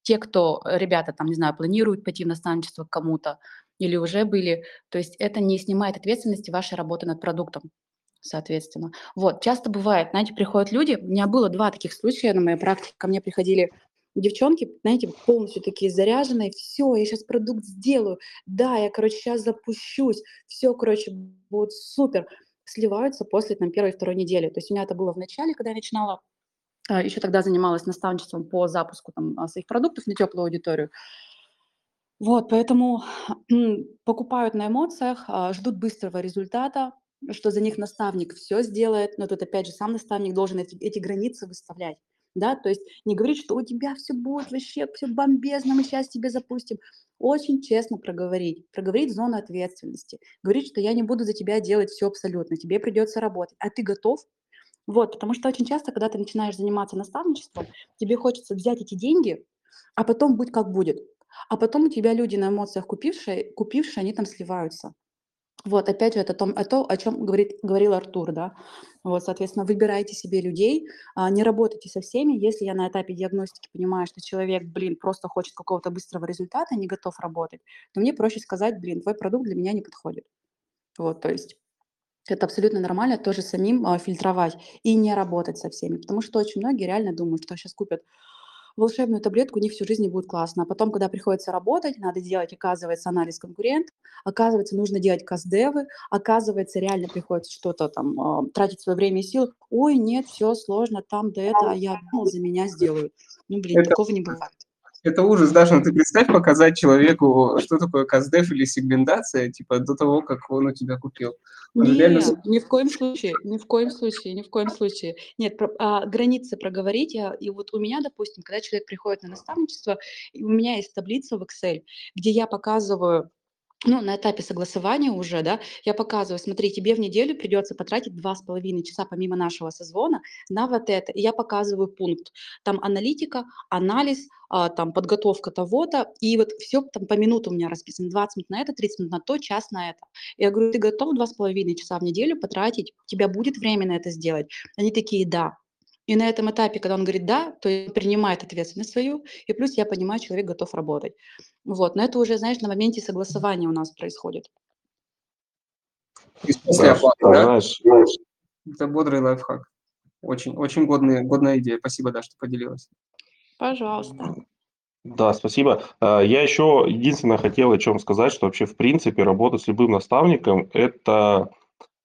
те, кто, э, ребята, там, не знаю, планируют пойти в наставничество к кому-то или уже были, то есть это не снимает ответственности вашей работы над продуктом, соответственно. Вот, часто бывает, знаете, приходят люди, у меня было два таких случая на моей практике, ко мне приходили девчонки, знаете, полностью такие заряженные, все, я сейчас продукт сделаю, да, я, короче, сейчас запущусь, все, короче, будет супер, сливаются после там первой второй недели. То есть у меня это было в начале, когда я начинала, еще тогда занималась наставничеством по запуску там, а, своих продуктов на теплую аудиторию. Вот, поэтому покупают на эмоциях, а, ждут быстрого результата, что за них наставник все сделает, но тут опять же сам наставник должен эти, эти границы выставлять. Да, то есть не говорить, что у тебя все будет вообще, все бомбезно, мы сейчас тебе запустим. Очень честно проговорить, проговорить зону ответственности, говорить, что я не буду за тебя делать все абсолютно, тебе придется работать, а ты готов? Вот, потому что очень часто, когда ты начинаешь заниматься наставничеством, тебе хочется взять эти деньги, а потом будь как будет. А потом у тебя люди на эмоциях купившие, купившие, они там сливаются. Вот, опять же, это том, о, то, о чем говорит, говорил Артур, да. Вот, соответственно, выбирайте себе людей, а, не работайте со всеми. Если я на этапе диагностики понимаю, что человек, блин, просто хочет какого-то быстрого результата, не готов работать, то мне проще сказать, блин, твой продукт для меня не подходит. Вот, то есть это абсолютно нормально тоже самим а, фильтровать и не работать со всеми, потому что очень многие реально думают, что сейчас купят волшебную таблетку, у них всю жизнь будет классно. А потом, когда приходится работать, надо делать, оказывается, анализ конкурентов, оказывается, нужно делать каздевы, оказывается, реально приходится что-то там, а, тратить свое время и силы. Ой, нет, все сложно, там да это, а я думал, за меня сделают. Ну, блин, Это- такого не бывает. Это ужас, даже ну, ты представь показать человеку, что такое каздев или сегментация, типа до того, как он у тебя купил. Он же реально Нет, ни в коем случае, ни в коем случае, ни в коем случае. Нет, про- а, границы проговорить. а, И вот у меня, допустим, когда человек приходит на наставничество, у меня есть таблица в Excel, где я показываю, ну, на этапе согласования уже, да, я показываю, смотри, тебе в неделю придется потратить два с половиной часа помимо нашего созвона на вот это. И я показываю пункт. Там аналитика, анализ, а, там подготовка того-то, и вот все там по минуту у меня расписано. 20 минут на это, 30 минут на то, час на это. Я говорю, ты готов два с половиной часа в неделю потратить? У тебя будет время на это сделать? Они такие, да. И на этом этапе, когда он говорит «да», то есть принимает ответственность свою, и плюс я понимаю, человек готов работать. Вот, но это уже, знаешь, на моменте согласования у нас происходит. После оплаты, да? Это бодрый лайфхак. Очень, очень годная, годная идея. Спасибо, да, что поделилась. Пожалуйста. Да, спасибо. А, Я еще единственное хотел о чем сказать, что вообще в принципе работа с любым наставником– это э,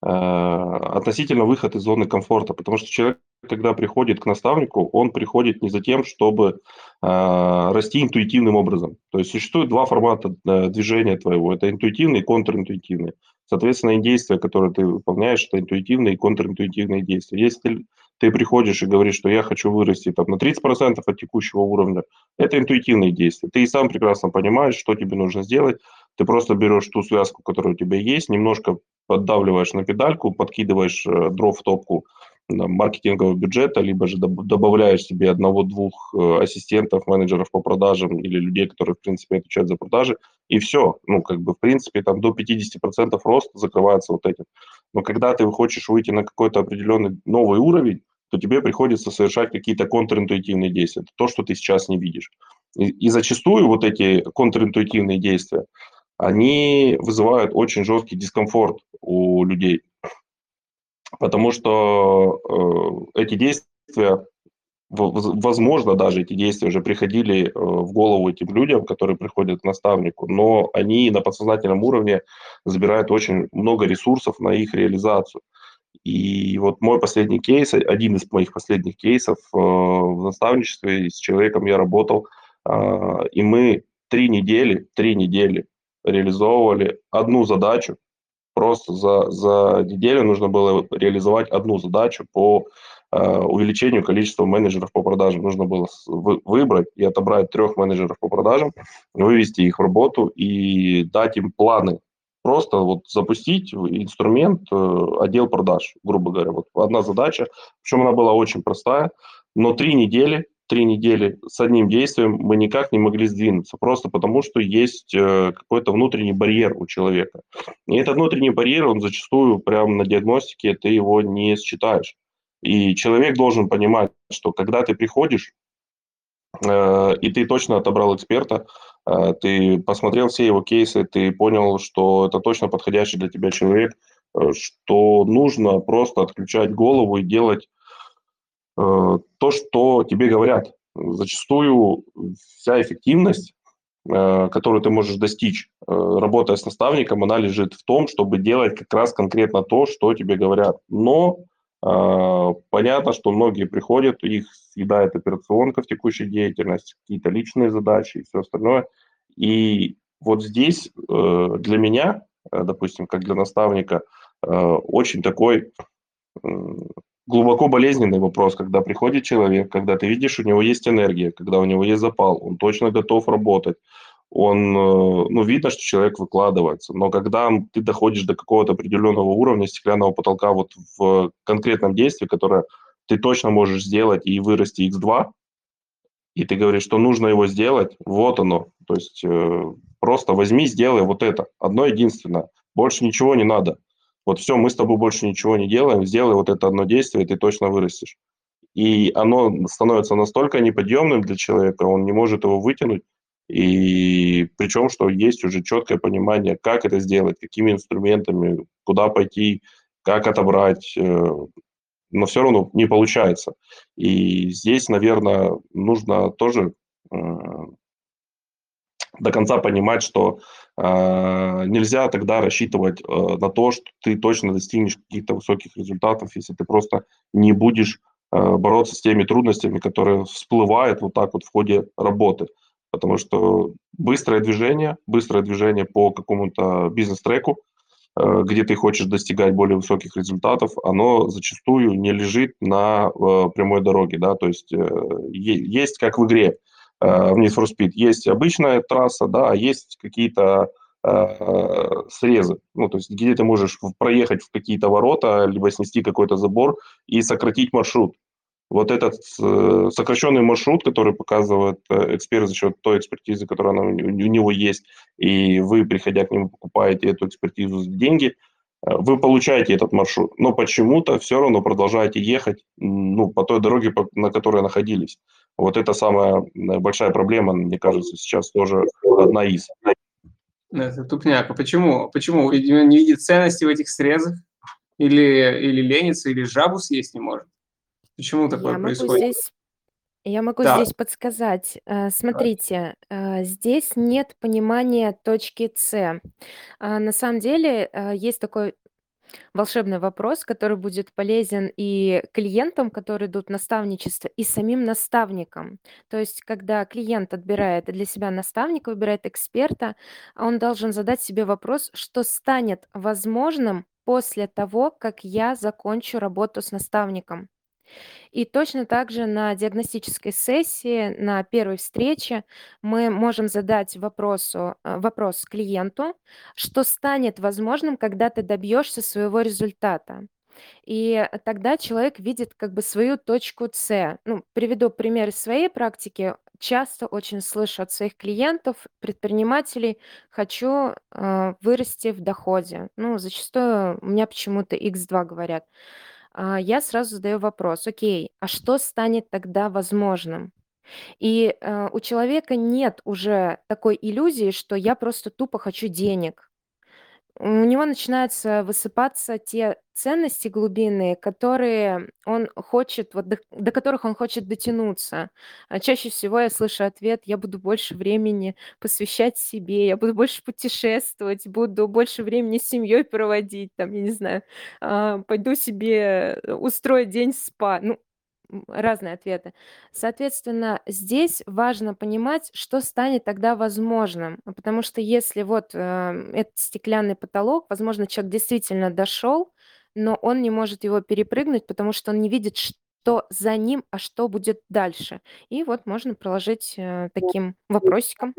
относительно выход из зоны комфорта, потому что человек, когда приходит к наставнику, он приходит не за тем, чтобы э, расти интуитивным образом. То есть существует два формата э, движения твоего, это интуитивный и контринтуитивный. Соответственно, и действия, которые ты выполняешь, это интуитивные и контринтуитивные действия. Если ты, ты приходишь и говоришь, что я хочу вырасти там, на 30% от текущего уровня, это интуитивные действия. Ты и сам прекрасно понимаешь, что тебе нужно сделать. Ты просто берешь ту связку, которая у тебя есть, немножко поддавливаешь на педальку, подкидываешь э, дров в топку маркетингового бюджета, либо же доб- добавляешь себе одного-двух э, ассистентов, менеджеров по продажам или людей, которые, в принципе, отвечают за продажи, и все. Ну, как бы, в принципе, там до 50% рост закрывается вот этим. Но когда ты хочешь выйти на какой-то определенный новый уровень, то тебе приходится совершать какие-то контринтуитивные действия. Это то, что ты сейчас не видишь. И, и зачастую вот эти контринтуитивные действия, они вызывают очень жесткий дискомфорт у людей. Потому что э, эти действия, возможно, даже эти действия уже приходили э, в голову этим людям, которые приходят к наставнику, но они на подсознательном уровне забирают очень много ресурсов на их реализацию. И вот мой последний кейс, один из моих последних кейсов э, в наставничестве, с человеком я работал, э, и мы три недели, три недели реализовывали одну задачу, просто за, за неделю нужно было реализовать одну задачу по э, увеличению количества менеджеров по продажам. Нужно было вы, выбрать и отобрать трех менеджеров по продажам, вывести их в работу и дать им планы. Просто вот запустить инструмент э, отдел продаж, грубо говоря. Вот одна задача, причем она была очень простая, но три недели три недели с одним действием мы никак не могли сдвинуться, просто потому что есть э, какой-то внутренний барьер у человека. И этот внутренний барьер, он зачастую прямо на диагностике ты его не считаешь. И человек должен понимать, что когда ты приходишь, э, и ты точно отобрал эксперта, э, ты посмотрел все его кейсы, ты понял, что это точно подходящий для тебя человек, что нужно просто отключать голову и делать то, что тебе говорят. Зачастую вся эффективность, э, которую ты можешь достичь, э, работая с наставником, она лежит в том, чтобы делать как раз конкретно то, что тебе говорят. Но понятно, что многие приходят, их съедает операционка в текущей деятельности, какие-то личные задачи и все остальное. И вот здесь для меня, допустим, как для наставника, очень такой глубоко болезненный вопрос, когда приходит человек, когда ты видишь, у него есть энергия, когда у него есть запал, он точно готов работать, он, э, ну, видно, что человек выкладывается. Но когда ты доходишь до какого-то определенного уровня стеклянного потолка вот в конкретном действии, которое ты точно можешь сделать и вырасти x2, и ты говоришь, что нужно его сделать, вот оно. То есть э, просто возьми, сделай вот это, одно единственное. Больше ничего не надо вот все, мы с тобой больше ничего не делаем, сделай вот это одно действие, и ты точно вырастешь. И оно становится настолько неподъемным для человека, он не может его вытянуть, и причем, что есть уже четкое понимание, как это сделать, какими инструментами, куда пойти, как отобрать, э, но все равно не получается. И здесь, наверное, нужно тоже до конца понимать, что э, нельзя тогда рассчитывать э, на то, что ты точно достигнешь каких-то высоких результатов, если ты просто не будешь э, бороться с теми трудностями, которые всплывают вот так вот в ходе работы. Потому что быстрое движение, быстрое движение по какому-то бизнес-треку, э, где ты хочешь достигать более высоких результатов, оно зачастую не лежит на э, прямой дороге, да, то есть э, есть как в игре, Э, в Need for Speed. Есть обычная трасса, да, а есть какие-то э, срезы, ну, то есть где ты можешь проехать в какие-то ворота, либо снести какой-то забор и сократить маршрут. Вот этот э, сокращенный маршрут, который показывает э, эксперт за счет той экспертизы, которая у, него есть, и вы, приходя к нему, покупаете эту экспертизу за деньги, вы получаете этот маршрут, но почему-то все равно продолжаете ехать ну, по той дороге, на которой находились. Вот это самая большая проблема, мне кажется, сейчас тоже одна из. Это тупняк. А почему? Почему? Не видит ценности в этих срезах? Или, или ленится, или жабу съесть не может? Почему такое Я могу происходит? здесь, я могу Да, здесь подсказать. Э, Смотрите, э, здесь нет понимания точки С. А На самом деле э, есть такой волшебный вопрос, который будет полезен и клиентам, которые идут в наставничество, и самим наставникам. То есть, когда клиент отбирает для себя наставника, выбирает эксперта, он должен задать себе вопрос, что станет возможным после того, как я закончу работу с наставником. И точно так же на диагностической сессии, на первой встрече мы можем задать вопросу, э, вопрос клиенту, что станет возможным, когда ты добьешься своего результата. И тогда человек видит как бы свою точку С. Ну, приведу пример из своей практики. Часто очень слышу от своих клиентов, предпринимателей: "Хочу, а, вырасти в доходе". Ну, зачастую у меня почему-то икс 2 говорят. А, я сразу задаю вопрос: "Окей, а что станет тогда возможным?" И, э, у человека нет уже такой иллюзии, что я просто тупо хочу денег. У него начинаются высыпаться те ценности глубинные, которые он хочет, вот до до которых он хочет дотянуться. А чаще всего я слышу ответ: "Я буду больше времени посвящать себе, я буду больше путешествовать, буду больше времени с семьей проводить, там, я не знаю, а, пойду себе, э, устрою день спа". Ну, разные ответы. Соответственно, здесь важно понимать, что станет тогда возможным. Потому что если вот, э, этот стеклянный потолок, возможно, человек действительно дошел, но он не может его перепрыгнуть, потому что он не видит, что за ним, а что будет дальше. И вот можно проложить, э, таким вопросиком.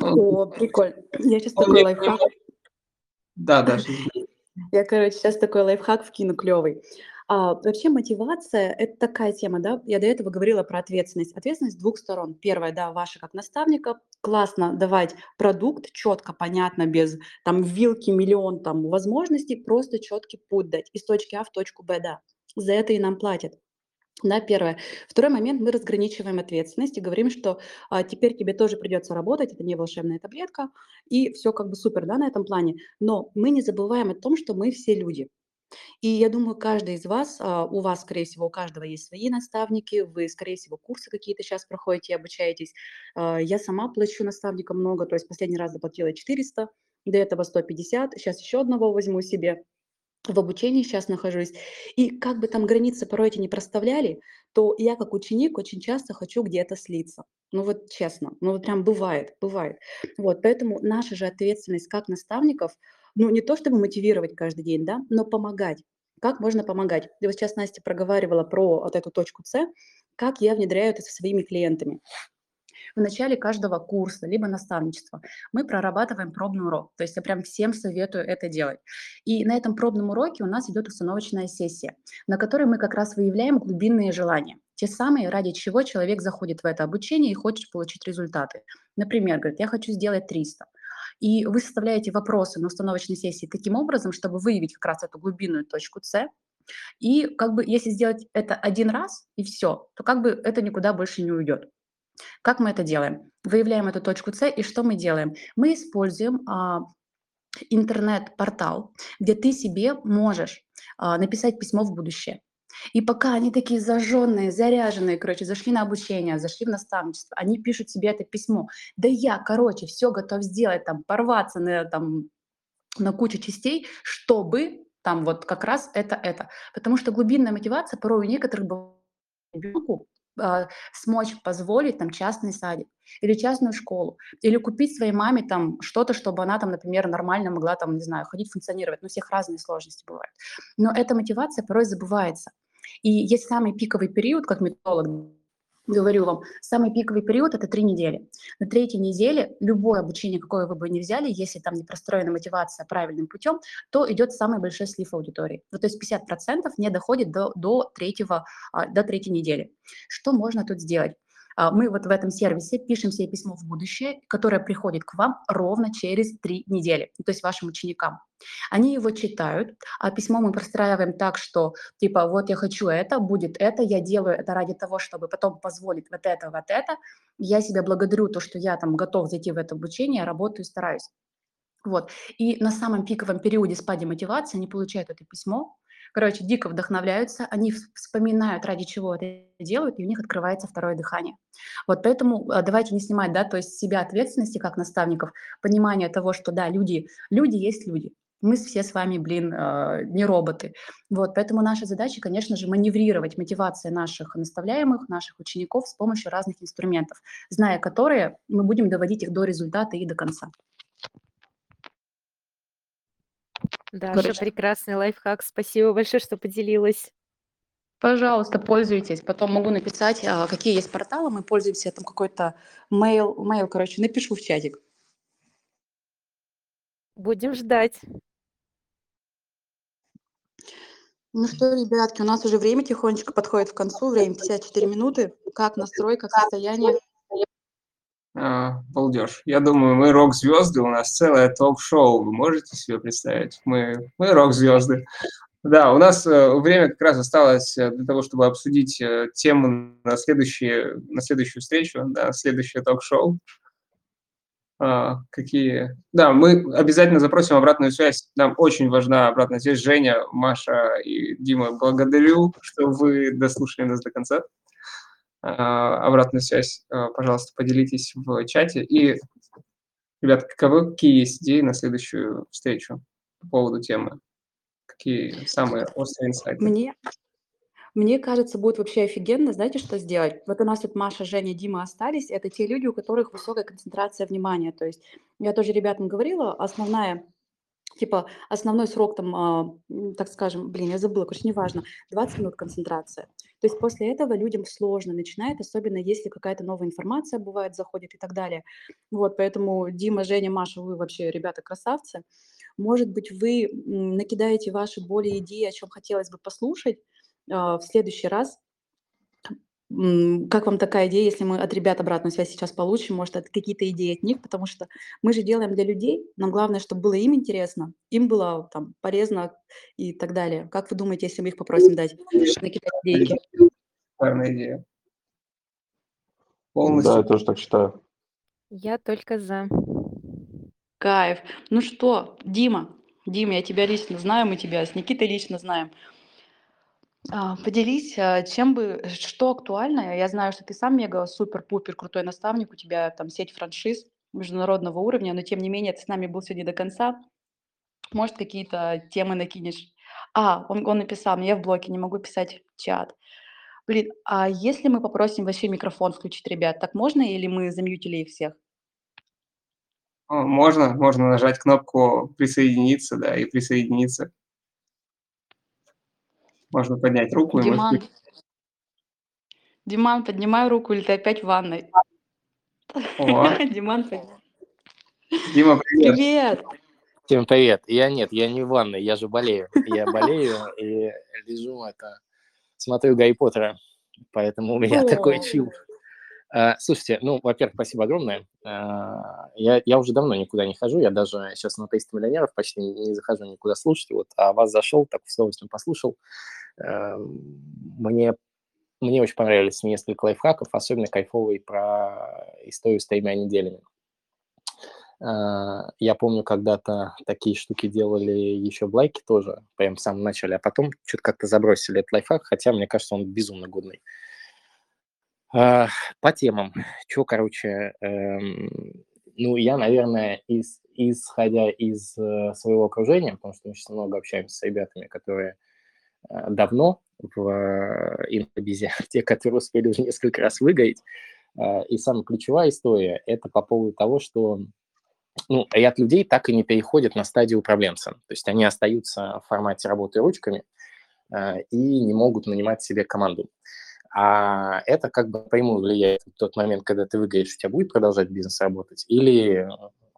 О, прикольно. Я Он такой лайфхак Да, извини. Я, короче, щас такой лайфхак вкину клёвый. А, вообще мотивация- это такая тема, да. Я до этого говорила про ответственность. Ответственность двух сторон. Первая, да, ваша как наставника. Классно давать продукт чётко, понятно, без там вилки, миллион там возможностей, просто чёткий путь дать из точки А в точку Б, да. За это и нам платят. Да, первое. Второй момент: мы разграничиваем ответственность и говорим, что, а, теперь тебе тоже придётся работать, это не волшебная таблетка, и всё как бы супер, да, на этом плане. Но мы не забываем о том, что мы все люди. И я думаю, каждый из вас, а, у вас, скорее всего, у каждого есть свои наставники, вы, скорее всего, курсы какие-то щас проходите и обучаетесь. А, я сама плачу наставникам много, то есть последний раз заплатила 400, до этого 150, щас ещё одного возьму себе. В обучении щас нахожусь. И как бы там границы порой эти не проставляли, то я как ученик очень часто хочу где-то слиться. Ну вот честно, ну вот прям бывает, бывает. Вот, поэтому наша же ответственность как наставников, ну, не то чтобы мотивировать каждый день, да, но помогать. Как можно помогать? И вот сейчас Настя проговаривала про вот эту точку С, как я внедряю это со своими клиентами. В начале каждого курса либо наставничества мы прорабатываем пробный урок. То есть я прям всем советую это делать. И на этом пробном уроке у нас идёт установочная сессия, на которой мы как раз выявляем глубинные желания. Те самые, ради чего человек заходит в это обучение и хочет получить результаты. Например, говорит: "Я хочу сделать 300". И вы составляете вопросы на установочной сессии таким образом, чтобы выявить как раз эту глубинную точку С. И как бы если сделать это 1 раз и всё, то как бы это никуда больше не уйдёт. Как мы это делаем? Выявляем эту точку С, и что мы делаем? Мы используем, а, интернет-портал, где ты себе можешь, а, написать письмо в будущее. И пока они такие зажжённые, заряженные, короче, зашли на обучение, зашли в наставничество, они пишут себе это письмо: "Да я, короче, всё готов сделать, там, порваться на там на кучу частей, чтобы там вот как раз это, это". Потому что глубинная мотивация порой у некоторых бывает ребёнку, а, смочь позволить там частный садик или частную школу, или купить своей маме там что-то, чтобы она там, например, нормально могла там, не знаю, ходить, функционировать. Ну, у всех разные сложности бывают. Но эта мотивация порой забывается. И есть самый пиковый период, как методолог говорю вам, самый пиковый период- это 3 недели. На 3 неделе любое обучение, какое вы бы ни взяли, если там не простроена мотивация правильным путём, то идёт самый большой слив аудитории. Ну, то есть 50 не доходит до до 3, а, до 3 недели. Что можно тут сделать? А, мы вот в этом сервисе пишем себе письмо в будущее, которое приходит к вам ровно через 3 недели, то есть вашим ученикам. Они его читают, а письмо мы простраиваем так, что типа: "Вот я хочу это, будет это, я делаю это ради того, чтобы потом позволить вот это, вот это. Я себя благодарю, то, что я там готов зайти в это обучение, работаю, стараюсь". Вот. И на самом пиковом периоде спаде мотивации они получают это письмо, короче, дико вдохновляются, они вс вспоминают, ради чего это делают, и у них открывается второе дыхание. Вот поэтому, а, давайте не снимать, да, то есть себя ответственности как наставников, понимание того, что да, люди люди есть люди. Мы все с вами, блин, а, не роботы. Вот, поэтому наша задача, конечно же, маневрировать мотивацией наших наставляемых, наших учеников с помощью разных инструментов, зная которые, мы будем доводить их до результата и до конца. Даша, Короче прекрасный лайфхак. Спасибо большое, что поделилась. Пожалуйста, пользуйтесь. Потом могу написать, а, какие есть порталы мы пользуемся, там какой-то мейл мейл, короче, напишу в чатик. Будем ждать. Ну что, ребятки, у нас уже время тихонечко подходит к концу, время 54 минуты. Как настрой, как состояние? А, балдеж. Я думаю, мы рок-звезды, у нас целое ток-шоу. Вы можете себе представить? Мы, мы рок-звезды. Да, у нас э, время как раз осталось э, для того, чтобы обсудить э, тему на, следующие, на следующую встречу, да, следующее ток-шоу. А, какие... Да, мы обязательно запросим обратную связь. Нам очень важна обратная связь. Женя, Маша и Дима, благодарю, что вы дослушали нас до конца. А, обратную связь, а, пожалуйста, поделитесь в чате. И, ребят, каковы, какие есть идеи на следующую встречу по поводу темы? Какие самые острые инсайты? Мне, мне кажется, будет вообще офигенно, знаете, что сделать? Вот у нас тут Маша, Женя, Дима остались. Это те люди, у которых высокая концентрация внимания. То есть я тоже ребятам говорила, основная типа основной срок там, а, так скажем, блин, я забыла, короче, неважно, 20 минут концентрация. То есть после этого людям сложно начинает, особенно если какая-то новая информация бывает, заходит и так далее. Вот, поэтому Дима, Женя, Маша, вы вообще, ребята, красавцы. Может быть, вы накидаете ваши более идеи, о чем хотелось бы послушать, а, в следующий раз. Как вам такая идея, если мы от ребят обратную связь сейчас получим, может, от какие-то идеи от них, потому что мы же делаем для людей, нам главное, чтобы было им интересно, им было там полезно и так далее. Как вы думаете, если мы их попросим дать накидать идейки? Шикарная идея. Да, Полностью. я тоже так считаю. Я только за. Кайф. Ну что, Дима, Дима, я тебя лично знаю, мы тебя с Никитой лично знаем. А, Поделись, а, чем бы, что актуально. Я знаю, что ты сам мега супер-пупер крутой наставник, у тебя там сеть франшиз международного уровня, но тем не менее ты с нами был сегодня до конца. Может, какие-то темы накинешь? А, он, он написал мне, я в блоке, не могу писать чат. Блин, а если мы попросим вообще микрофон включить, ребят, так можно или мы замьютили их всех? Можно, можно нажать кнопку присоединиться, да, и присоединиться. Можно поднять руку и может Диман, быть, Диман, поднимай руку, или ты опять в ванной? О, Диман, поднимай. Дима, привет. Привет! Всем привет. Я нет, я не в ванной, я же болею. Я болею и лежу, это, смотрю Гарри Поттера, поэтому у меня такой О. чил. А, Слушайте, ну, во-первых, спасибо огромное. А, Я, я уже давно никуда не хожу, я даже сейчас на 300 миллионеров почти не захожу никуда слушать, вот, а вас зашел, так с удовольствием послушал. А, Мне, мне очень понравились несколько лайфхаков, особенно кайфовый про историю с тремя неделями. Я помню, когда-то такие штуки делали еще в лайке тоже, прям в самом начале, а потом что-то как-то забросили этот лайфхак, хотя мне кажется, он безумно годный. По темам. Что, короче, эм, ну, я, наверное, из, исходя из э, своего окружения, потому что мы сейчас много общаемся с ребятами, которые э, давно в э, инфобизе, те, которые успели уже несколько раз выгореть. Э, И самая ключевая история – это по поводу того, что ну, ряд людей так и не переходят на стадию управленца. То есть они остаются в формате работы ручками и не могут нанимать себе команду. А это как бы напрямую влияет в тот момент, когда ты выиграешь, у тебя будет продолжать бизнес работать, или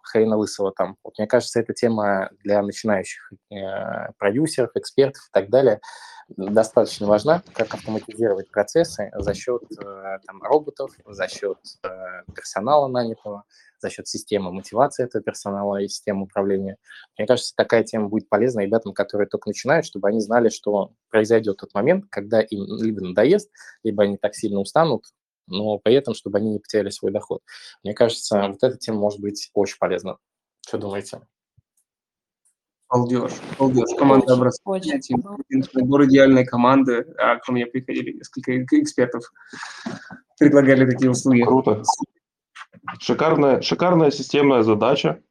хрена лысого там. Вот мне кажется, эта тема для начинающих э, продюсеров, экспертов и так далее достаточно важна, как автоматизировать процессы за счет э, там, роботов, за счет э, персонала нанятого, за счет системы мотивации этого персонала и системы управления. Мне кажется, такая тема будет полезна ребятам, которые только начинают, чтобы они знали, что произойдет тот момент, когда им либо надоест, либо они так сильно устанут, но при этом, чтобы они не потеряли свой доход. Мне кажется, вот эта тема может быть очень полезна. Что думаете? Балдеж, балдеж. Команда образования, набор идеальной команды. А ко мне приходили несколько экспертов, предлагали такие услуги. Круто. Шикарная, шикарная системная задача.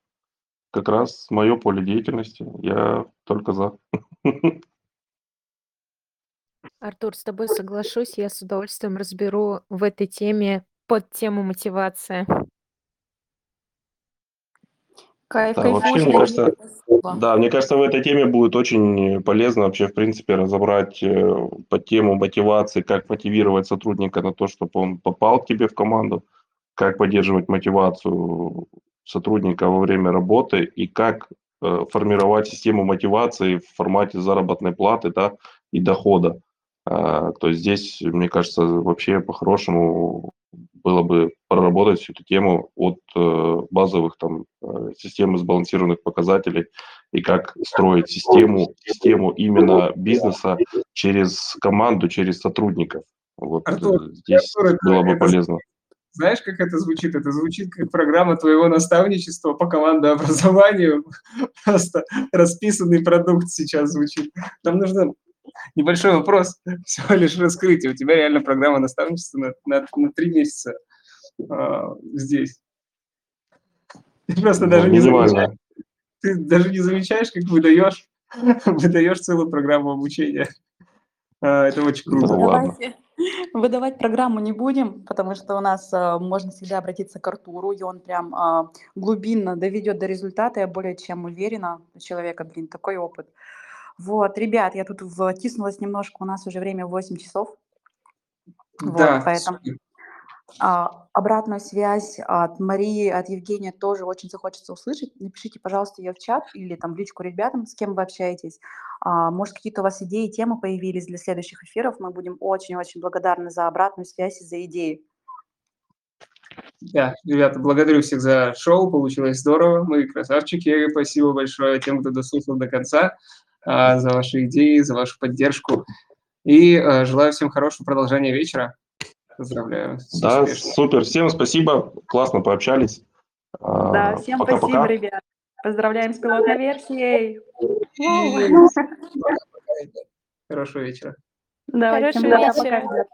Как раз мое поле деятельности. Я только за. Артур, с тобой соглашусь, я с удовольствием разберу в этой теме под тему мотивация. Кайф, Да, вообще, кайфушка. мне кажется. Да, мне кажется, в этой теме будет очень полезно вообще, в принципе, разобрать э, по тему мотивации, как мотивировать сотрудника на то, чтобы он попал к тебе в команду, как поддерживать мотивацию сотрудника во время работы и как э, формировать систему мотивации в формате заработной платы, да, и дохода. А, То здесь, мне кажется, вообще по-хорошему было бы проработать всю эту тему от э, базовых там э, систем сбалансированных показателей и как строить систему, систему именно бизнеса через команду, через сотрудников. Вот Артур, э, здесь Артур, было бы это полезно. Знаешь, как это звучит? Это звучит как программа твоего наставничества по командообразованию. Просто расписанный продукт сейчас звучит. Нам нужно небольшой вопрос, всего лишь раскрытие. У тебя реально программа наставничества на, на, на три месяца а, здесь. Ты просто Ну, даже не замечаешь, ты даже не замечаешь, как выдаешь, выдаешь целую программу обучения. А, Это очень Ну, круто. ладно. Давайте выдавать программу не будем, потому что у нас а, можно всегда обратиться к Артуру, и он прям а, глубинно доведет до результата. Я более чем уверена, у человека, блин, такой опыт. Вот, ребят, я тут втиснулась немножко, у нас уже время 8 часов. Вот, Да, поэтому а, обратную связь от Марии, от Евгения тоже очень захочется услышать. Напишите, пожалуйста, ее в чат или там в личку ребятам, с кем вы общаетесь. А, может, какие-то у вас идеи, темы появились для следующих эфиров. Мы будем очень-очень благодарны за обратную связь и за идеи. Да, ребята, благодарю всех за шоу, получилось здорово, мы красавчики, спасибо большое тем, кто дослушал до конца, за ваши идеи, за вашу поддержку, и а, желаю всем хорошего продолжения вечера, поздравляю. Да, успешным. супер. Всем спасибо. Классно пообщались. А, Да, всем Пока-пока. спасибо, ребят. Поздравляем с пилотной версией. Хорошего вечера. Давайте, Хорошего вечера.